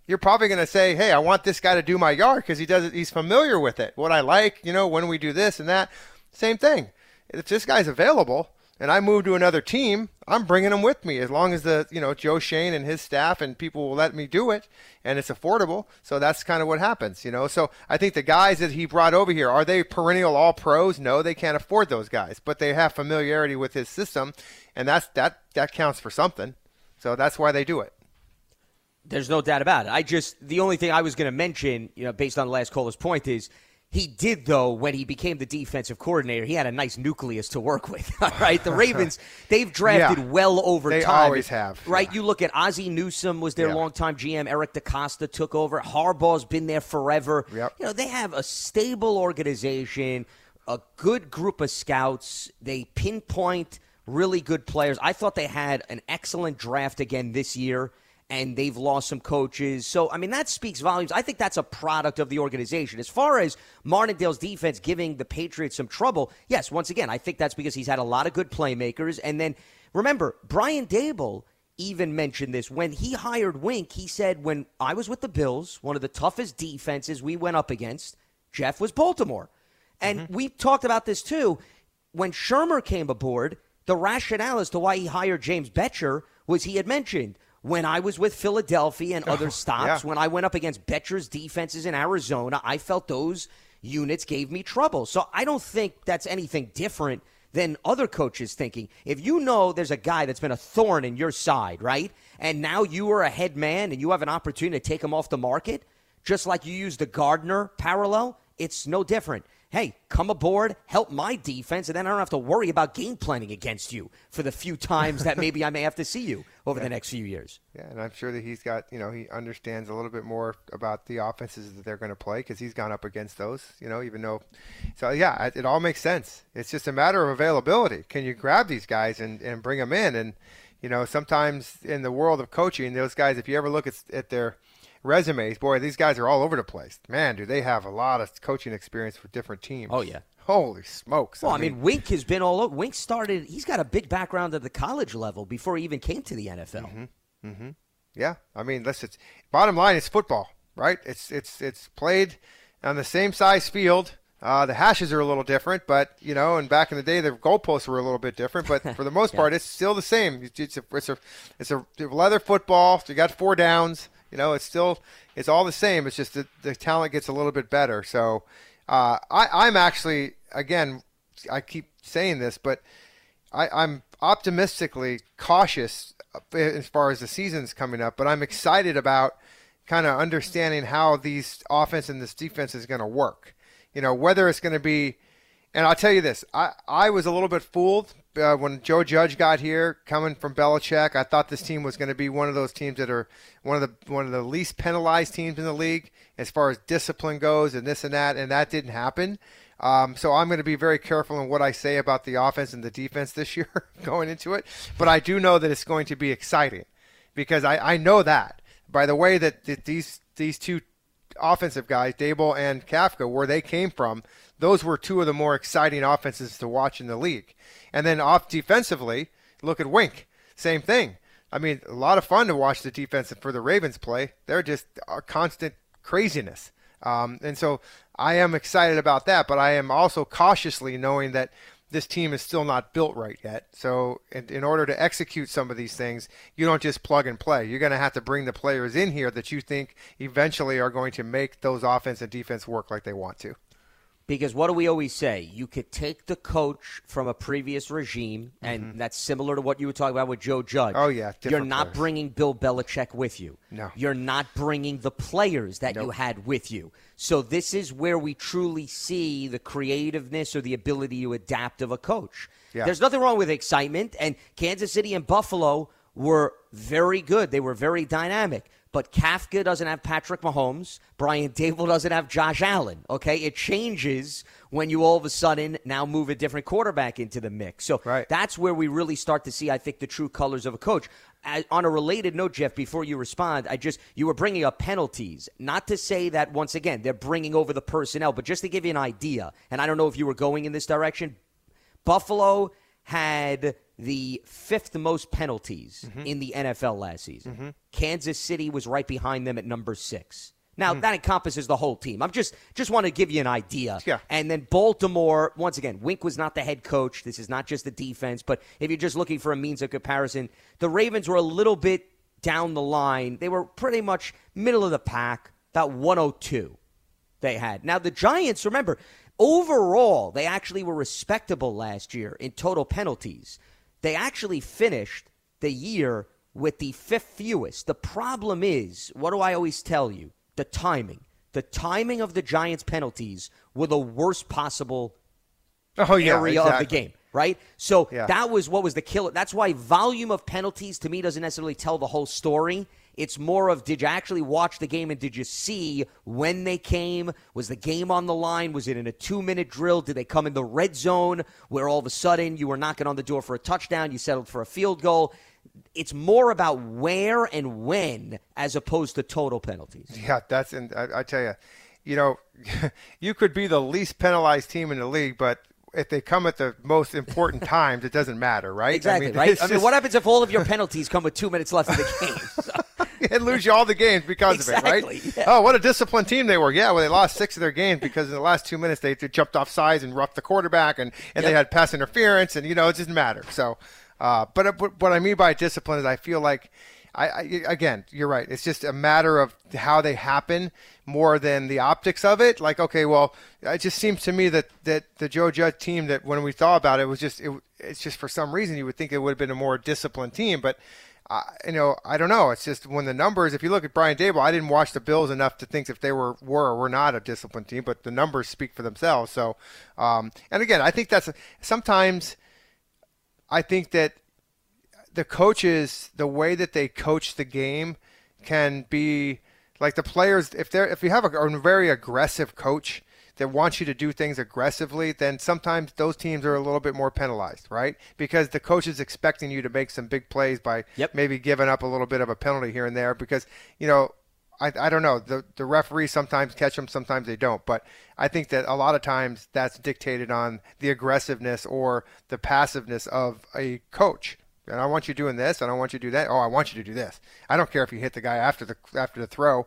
you're probably going to say, "Hey, I want this guy to do my yard because he does it. He's familiar with it. What I like, you know, when we do this and that." Same thing. If this guy's available and I move to another team, I'm bringing him with me as long as the you know Joe Schoen and his staff and people will let me do it and it's affordable. So that's kind of what happens, you know. So I think the guys that he brought over here are they perennial all pros? No, they can't afford those guys, but they have familiarity with his system, and that's that that counts for something. So that's why they do it. There's no doubt about it. I just the only thing I was going to mention, you know, based on the last caller's point is He did, though, when he became the defensive coordinator. He had a nice nucleus to work with. All right, the Ravens, they've drafted Yeah. well over They time. They always have, Right, you look at Ozzie Newsome was their Yeah. longtime GM. Eric DeCosta took over. Harbaugh's been there forever. Yep. You know, they have a stable organization, a good group of scouts. They pinpoint really good players. I thought they had an excellent draft again this year and they've lost some coaches. So, I mean, that speaks volumes. I think that's a product of the organization. As far as Martindale's defense giving the Patriots some trouble, yes, once again, I think that's because he's had a lot of good playmakers. And then remember, Brian Daboll even mentioned this. When he hired Wink, he said, when I was with the Bills, one of the toughest defenses we went up against, Jeff, was Baltimore. And mm-hmm. we talked about this too. When Shurmur came aboard, the rationale as to why he hired James Bettcher was he had mentioned when I was with Philadelphia and other stops, yeah. when I went up against Bettcher's defenses in Arizona, I felt those units gave me trouble. So I don't think that's anything different than other coaches thinking. If you know there's a guy that's been a thorn in your side, right? And now you are a head man and you have an opportunity to take him off the market, just like you use the Gardner parallel, it's no different. Hey, come aboard, help my defense, and then I don't have to worry about game planning against you for the few times that maybe I may have to see you over the next few years. Yeah, and I'm sure that he's got, you know, he understands a little bit more about the offenses that they're going to play because he's gone up against those, you know, even though. So, yeah, it, it all makes sense. It's just a matter of availability. Can you grab these guys and, and bring them in? And, you know, sometimes in the world of coaching, those guys, if you ever look at, at their resumes, boy, these guys are all over the place. Man, do they have a lot of coaching experience for different teams. Oh, yeah. Holy smokes. Well, I mean, Wink has been all over. Wink started, he's got a big background at the college level before he even came to the NFL. Mm-hmm. Yeah, I mean, listen. It's, bottom line, it's football, right? It's it's it's played on the same size field. Uh, the hashes are a little different, but you know, and back in the day, the goalposts were a little bit different. But for the most part, it's still the same. It's, it's a it's a it's a leather football. So You got four downs. You know, it's still it's all the same. It's just that the talent gets a little bit better. So, uh, I I'm actually again, I keep saying this, but I, I'm optimistically cautious as far as the season's coming up, but I'm excited about kind of understanding how these offense and this defense is going to work. You know, whether it's going to be, and I'll tell you this, I, I was a little bit fooled uh, when Joe Judge got here, coming from Belichick. I thought this team was going to be one of those teams that are one of the one of the least penalized teams in the league as far as discipline goes, and this and that, and that didn't happen. Um, so I'm going to be very careful in what I say about the offense and the defense this year going into it. But I do know that it's going to be exciting because I, I know that by the way that, that these these two offensive guys, Daboll and Kafka, where they came from, those were two of the more exciting offenses to watch in the league. And then off defensively, look at Wink, same thing. I mean, a lot of fun to watch the defense for the Ravens play. They're just a constant craziness. Um, and so I am excited about that, but I am also cautiously knowing that this team is still not built right yet. So, in, in order to execute some of these things, you don't just plug and play. You're going to have to bring the players in here that you think eventually are going to make those offense and defense work like they want to. Because what do we always say? You could take the coach from a previous regime, and that's similar to what you were talking about with Joe Judge. Mm-hmm. Oh, yeah, You're not players. bringing Bill Belichick with you. No. You're not bringing the players that you had with you. So this is where we truly see the creativeness or the ability to adapt of a coach. Yeah. There's nothing wrong with excitement, and Kansas City and Buffalo were very good. They were very dynamic. But Kafka doesn't have Patrick Mahomes. Brian Daboll doesn't have Josh Allen. Okay, it changes when you all of a sudden now move a different quarterback into the mix. So that's where we really start to see, I think, the true colors of a coach. On a related note, Jeff, before you respond, I just you were bringing up penalties. Not to say that once again they're bringing over the personnel, but just to give you an idea. And I don't know if you were going in this direction. Buffalo had the fifth most penalties mm-hmm. in the NFL last season. Mm-hmm. Kansas City was right behind them at number six. Now mm. that encompasses the whole team. I'm just just want to give you an idea. Yeah. And then Baltimore, once again, Wink was not the head coach. This is not just the defense, but if you're just looking for a means of comparison, the Ravens were a little bit down the line. They were pretty much middle of the pack, about 102 they had. Now, the Giants, remember, overall, they actually were respectable last year in total penalties. They actually finished the year with the fifth fewest. The problem is, what do I always tell you? The timing. the timing of the Giants' penalties were the worst possible oh, yeah, area exactly. of the game, right? So Yeah. that was what was the killer. That's why volume of penalties to me doesn't necessarily tell the whole story. It's more of did you actually watch the game and did you see when they came? Was the game on the line? Was it in a two minute drill? Did they come in the red zone where all of a sudden you were knocking on the door for a touchdown? You settled for a field goal. It's more about where and when as opposed to total penalties. Yeah, that's and I, I tell you, you know, you could be the least penalized team in the league, but if they come at the most important times, it doesn't matter, right? Exactly, I mean, right? I mean, what happens if all of your penalties come with two minutes left in the game? and lose you all the games because of it, right? yeah. Oh, what a disciplined team they were. Yeah, well, they lost six of their games because in the last two minutes they, they jumped off sides and roughed the quarterback, and, and they had pass interference, and you know it doesn't matter. So, uh, but, uh, but what I mean by discipline is I feel like. I, I again, you're right. It's just a matter of how they happen more than the optics of it. Like, okay, well, it just seems to me that that the Joe Judge team that when we thought about it was just it, it's just for some reason you would think it would have been a more disciplined team, but uh, you know, I don't know. It's just when the numbers. If you look at Brian Daboll, I didn't watch the Bills enough to think if they were were or were not a disciplined team, but the numbers speak for themselves. So, um, and again, I think that's sometimes. I think that the coaches, the way that they coach the game, can be like the players. If they're if you have a, a very aggressive coach that wants you to do things aggressively, then sometimes those teams are a little bit more penalized, right? Because the coach is expecting you to make some big plays by maybe giving up a little bit of a penalty here and there. Because you know, I, I don't know. The the referees sometimes catch them, sometimes they don't. But I think that a lot of times that's dictated on the aggressiveness or the passiveness of a coach. And I want you doing this, and I want you to do that. Oh, I want you to do this. I don't care if you hit the guy after the after the throw.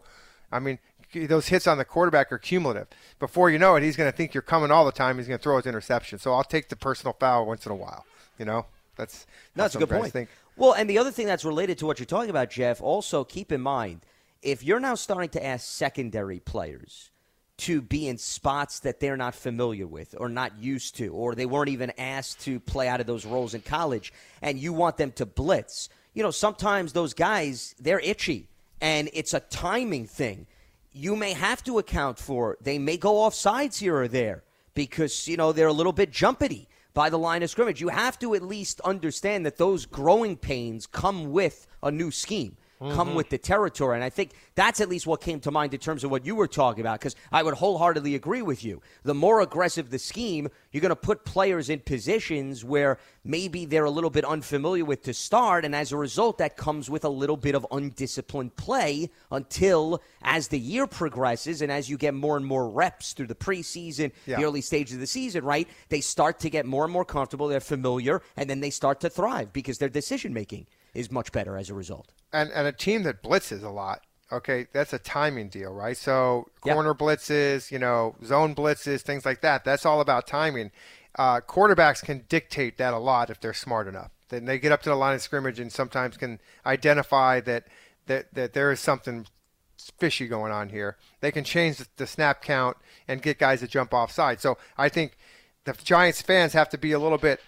I mean, those hits on the quarterback are cumulative. Before you know it, he's going to think you're coming all the time. He's going to throw his interception. So I'll take the personal foul once in a while. You know, that's No, that's a good point. Think. Well, and the other thing that's related to what you're talking about, Jeff, also keep in mind if you're now starting to ask secondary players to be in spots that they're not familiar with or not used to, or they weren't even asked to play out of those roles in college, and you want them to blitz, you know, sometimes those guys, they're itchy, and it's a timing thing. You may have to account for, they may go off sides here or there because, you know, they're a little bit jumpity by the line of scrimmage. You have to at least understand that those growing pains come with a new scheme. Come Mhm. with the territory. And I think that's at least what came to mind in terms of what you were talking about, because I would wholeheartedly agree with you. The more aggressive the scheme, you're going to put players in positions where maybe they're a little bit unfamiliar with to start. And as a result, that comes with a little bit of undisciplined play until as the year progresses and as you get more and more reps through the preseason, Yeah. the early stages of the season, right? They start to get more and more comfortable. They're familiar, and then they start to thrive because their decision making is much better as a result. and and a team that blitzes a lot. Okay, that's a timing deal, right? So corner blitzes, you know, zone blitzes, things like that. That's all about timing. Uh, quarterbacks can dictate that a lot if they're smart enough. Then they get up to the line of scrimmage and sometimes can identify that that that there is something fishy going on here. They can change the, snap count and get guys to jump offside. So I think the Giants fans have to be a little bit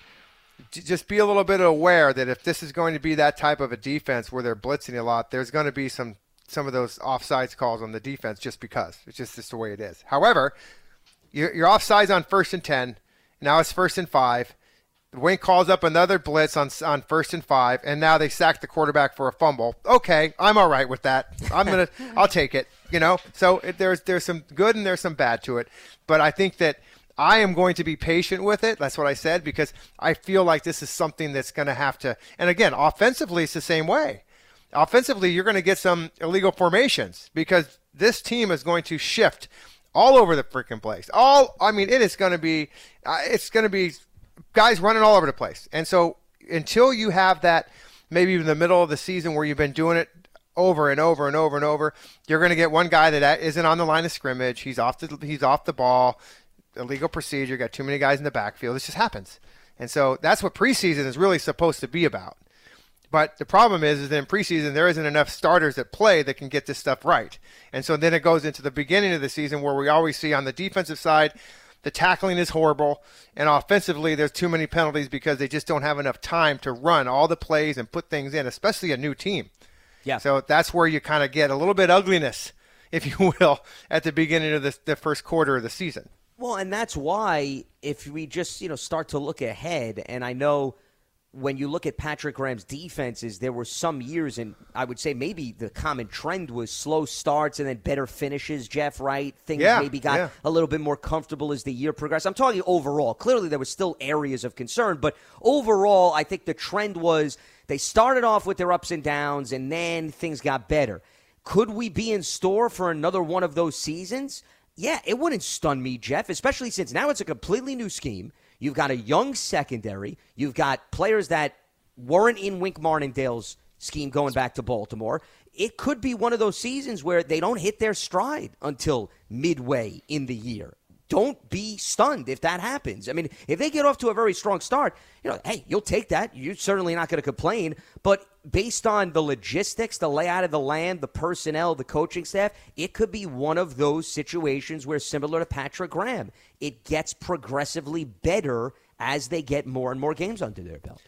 just be a little bit aware that if this is going to be that type of a defense where they're blitzing a lot, there's going to be some some of those offsides calls on the defense just because it's just just the way it is. However, you're, you're offsides on first and ten. Now it's first and five. Wink calls up another blitz on on first and five, and now they sack the quarterback for a fumble. Okay, I'm all right with that. I'm gonna, I'll take it. You know, so it, there's there's some good and there's some bad to it, but I think that I am going to be patient with it. That's what I said because I feel like this is something that's going to have to. And again, offensively, it's the same way. Offensively, you're going to get some illegal formations because this team is going to shift all over the freaking place. All I mean, it is going to be, uh, it's going to be guys running all over the place. And so until you have that, maybe in the middle of the season where you've been doing it over and over and over and over, you're going to get one guy that isn't on the line of scrimmage. He's off the he's off the ball. Illegal procedure. Got too many guys in the backfield. This just happens. And so that's what preseason is really supposed to be about. But the problem is, is that in preseason there isn't enough starters that play that can get this stuff right. And so then it goes into the beginning of the season where we always see on the defensive side, the tackling is horrible, and offensively there's too many penalties because they just don't have enough time to run all the plays and put things in, especially a new team. Yeah. So that's where you kind of get a little bit ugliness if you will, at the beginning of the, the first quarter of the season. Well, and that's why if we just you know start to look ahead, and I know when you look at Patrick Graham's defenses, there were some years, and I would say maybe the common trend was slow starts and then better finishes. Jeff, right? Things Yeah, maybe got yeah. a little bit more comfortable as the year progressed. I'm talking overall. Clearly, there were still areas of concern, but overall, I think the trend was they started off with their ups and downs, and then things got better. Could we be in store for another one of those seasons? Yeah, it wouldn't stun me, Jeff, especially since now it's a completely new scheme. You've got a young secondary. You've got players that weren't in Wink Martindale's scheme going back to Baltimore. It could be one of those seasons where they don't hit their stride until midway in the year. Don't be stunned if that happens. I mean, if they get off to a very strong start, you know, hey, you'll take that. You're certainly not going to complain. But based on the logistics, the layout of the land, the personnel, the coaching staff, it could be one of those situations where, similar to Patrick Graham, it gets progressively better as they get more and more games under their belt.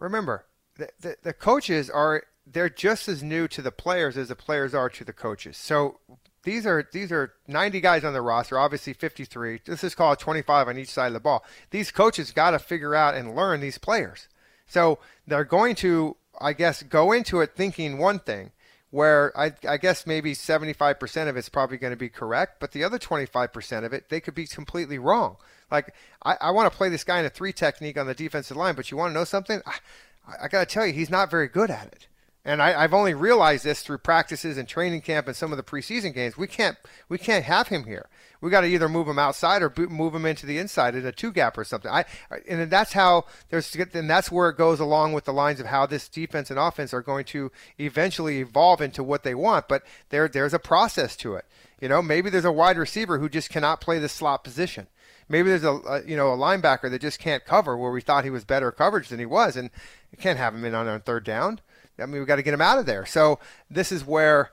Remember, the, the, the coaches are they're just as new to the players as the players are to the coaches. So these are these are 90 guys on the roster, obviously 53. This is called 25 on each side of the ball. These coaches got to figure out and learn these players. So they're going to, I guess, go into it thinking one thing, where I, I guess maybe 75% of it's probably going to be correct, but the other 25% of it, they could be completely wrong. Like, I, I want to play this guy in a three technique on the defensive line, but you want to know something? I, I got to tell you, he's not very good at it. And I, I've only realized this through practices and training camp and some of the preseason games. We can't we can't have him here. We got to either move him outside or move him into the inside in a two gap or something. I and that's how there's and that's where it goes along with the lines of how this defense and offense are going to eventually evolve into what they want. But there there's a process to it. You know, maybe there's a wide receiver who just cannot play the slot position. Maybe there's a, a you know a linebacker that just can't cover where we thought he was better coverage than he was, and you can't have him in on a third down. I mean, we got to get him out of there. So this is where,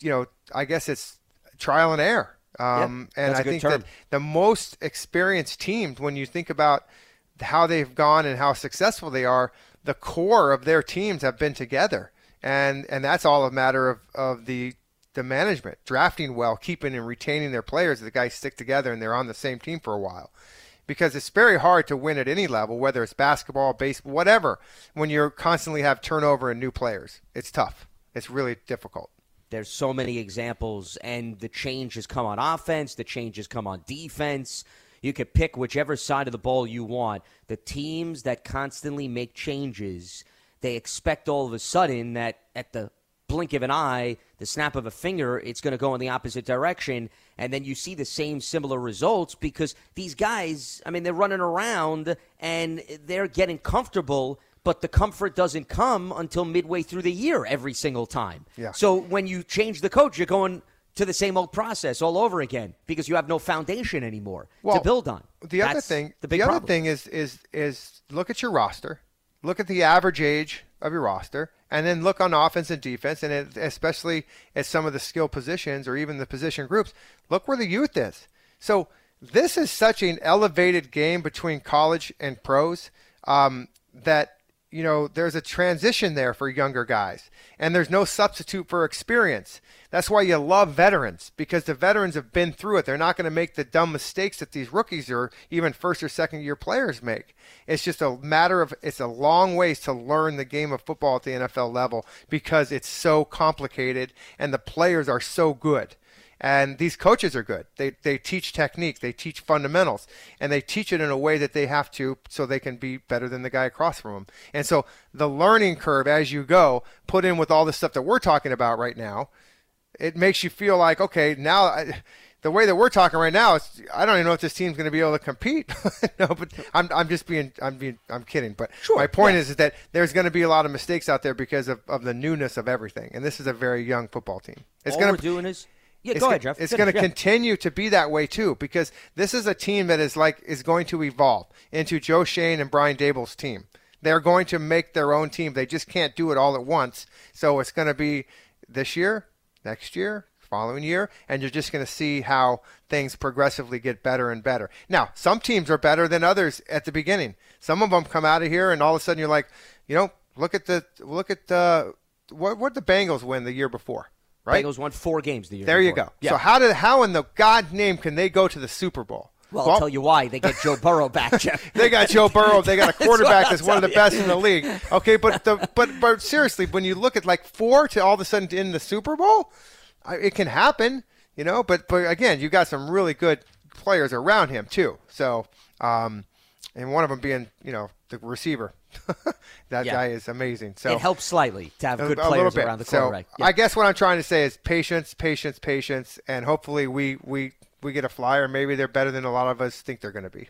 you know, I guess it's trial and error. Um, Yeah, and I think term. that the most experienced teams, when you think about how they've gone and how successful they are, the core of their teams have been together, and and that's all a matter of, of the the management drafting well, keeping and retaining their players. The guys stick together and they're on the same team for a while because it's very hard to win at any level, whether it's basketball, baseball, whatever, when you constantly have turnover and new players. It's tough. It's really difficult. There's so many examples, and the change has come on offense, the change has come on defense. You could pick whichever side of the ball you want. The teams that constantly make changes, they expect all of a sudden that at the blink of an eye, the snap of a finger, it's going to go in the opposite direction. And then you see the same similar results because these guys, I mean, they're running around and they're getting comfortable, but the comfort doesn't come until midway through the year every single time. Yeah. So when you change the coach, you're going to the same old process all over again because you have no foundation anymore to build on. The other thing, the big other problem. thing is is is look at your roster, look at the average age of your roster, and then look on offense and defense, and it, especially at some of the skill positions or even the position groups. Look where the youth is. So this is such an elevated game between college and pros um, that you know there's a transition there for younger guys, and there's no substitute for experience. That's why you love veterans because the veterans have been through it. They're not going to make the dumb mistakes that these rookies or even first or second year players make. It's just a matter of it's a long ways to learn the game of football at the NFL level because it's so complicated and the players are so good. And these coaches are good. They, they teach technique, they teach fundamentals, and they teach it in a way that they have to so they can be better than the guy across from them. And so the learning curve as you go, put in with all the stuff that we're talking about right now, it makes you feel like, okay, now I, the way that we're talking right now, it's, I don't even know if this team's going to be able to compete. no, but I'm, I'm just being, I'm being, I'm kidding. But my point is, is that there's going to be a lot of mistakes out there because of, of the newness of everything. And this is a very young football team. It's all we're to doing is yeah. it's Go ahead, Jeff. It's going to yeah. continue to be that way too, because this is a team that is like is going to evolve into Joe Schoen and Brian Daboll's team. They're going to make their own team. They just can't do it all at once. So it's going to be this year, next year, following year, and you're just going to see how things progressively get better and better. Now, some teams are better than others at the beginning. Some of them come out of here, and all of a sudden you're like, you know, look at the look at the what what the Bengals win the year before, right? Bengals won four games the year. There you go. Yeah. So how did how in the God name can they go to the Super Bowl? Well, I'll tell you why. They get Joe Burrow back, Jeff. they got Joe Burrow. They got a quarterback what that's one of the tell best in the league. Okay, but the but but seriously, when you look at like four to all of a sudden in the Super Bowl, it can happen, you know. But but again, you got some really good players around him too. So um, and one of them being you know the receiver. that Yeah. guy is amazing. So it helps slightly to have a- good a players bit. around the So quarterback. Yeah. I guess what I'm trying to say is patience, patience, patience, and hopefully we we we get a flyer. Maybe they're better than a lot of us think they're going to be.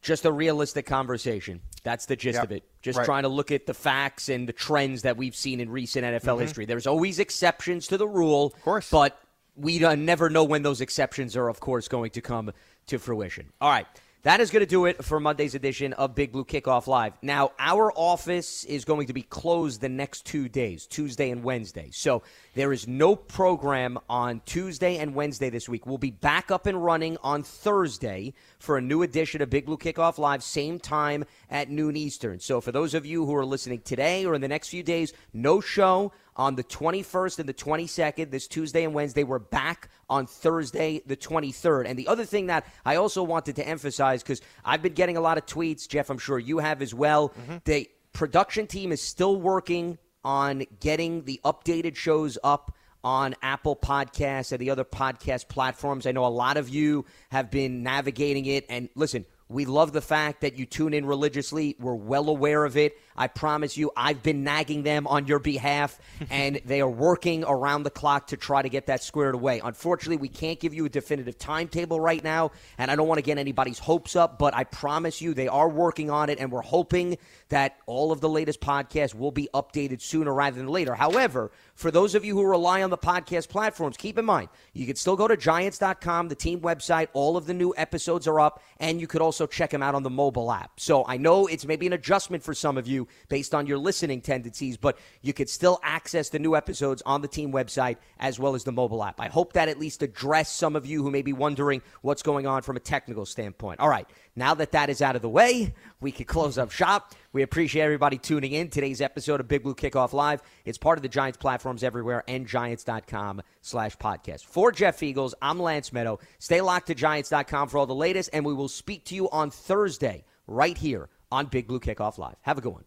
just a realistic conversation. That's the gist Yep. of it. Just Right. trying to look at the facts and the trends that we've seen in recent NFL Mhm. history. There's always exceptions to the rule, of course, but we uh, never know when those exceptions are, of course, going to come to fruition. All right. That is going to do it for Monday's edition of Big Blue Kickoff Live. Now, our office is going to be closed the next two days, Tuesday and Wednesday. So there is no program on Tuesday and Wednesday this week. We'll be back up and running on Thursday for a new edition of Big Blue Kickoff Live, same time at noon Eastern. So for those of you who are listening today or in the next few days, no show on the 21st and the 22nd, this Tuesday and Wednesday. We're back on Thursday, the 23rd. And the other thing that I also wanted to emphasize, because I've been getting a lot of tweets, Jeff, I'm sure you have as well. Mm-hmm. The production team is still working on getting the updated shows up on Apple Podcasts and the other podcast platforms. I know a lot of you have been navigating it. And listen, we love the fact that you tune in religiously. We're well aware of it. I promise you, I've been nagging them on your behalf, and they are working around the clock to try to get that squared away. Unfortunately, we can't give you a definitive timetable right now, and I don't want to get anybody's hopes up, but I promise you they are working on it, and we're hoping that all of the latest podcasts will be updated sooner rather than later. However, for those of you who rely on the podcast platforms, keep in mind you can still go to giants.com, the team website. All of the new episodes are up, and you could also check them out on the mobile app. So I know it's maybe an adjustment for some of you based on your listening tendencies, but you could still access the new episodes on the team website as well as the mobile app. I hope that at least addressed some of you who may be wondering what's going on from a technical standpoint. All right, now that that is out of the way, we can close up shop. We appreciate everybody tuning in. Today's episode of Big Blue Kickoff Live. It's part of the Giants platforms everywhere and giants.com slash podcast. For Jeff Feagles, I'm Lance Medow. Stay locked to giants.com for all the latest, and we will speak to you on Thursday right here on Big Blue Kickoff Live. Have a good one.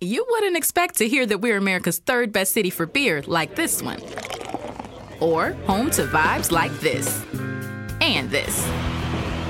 You wouldn't expect to hear that we're America's third best city for beer like this one. Or home to vibes like this. And this.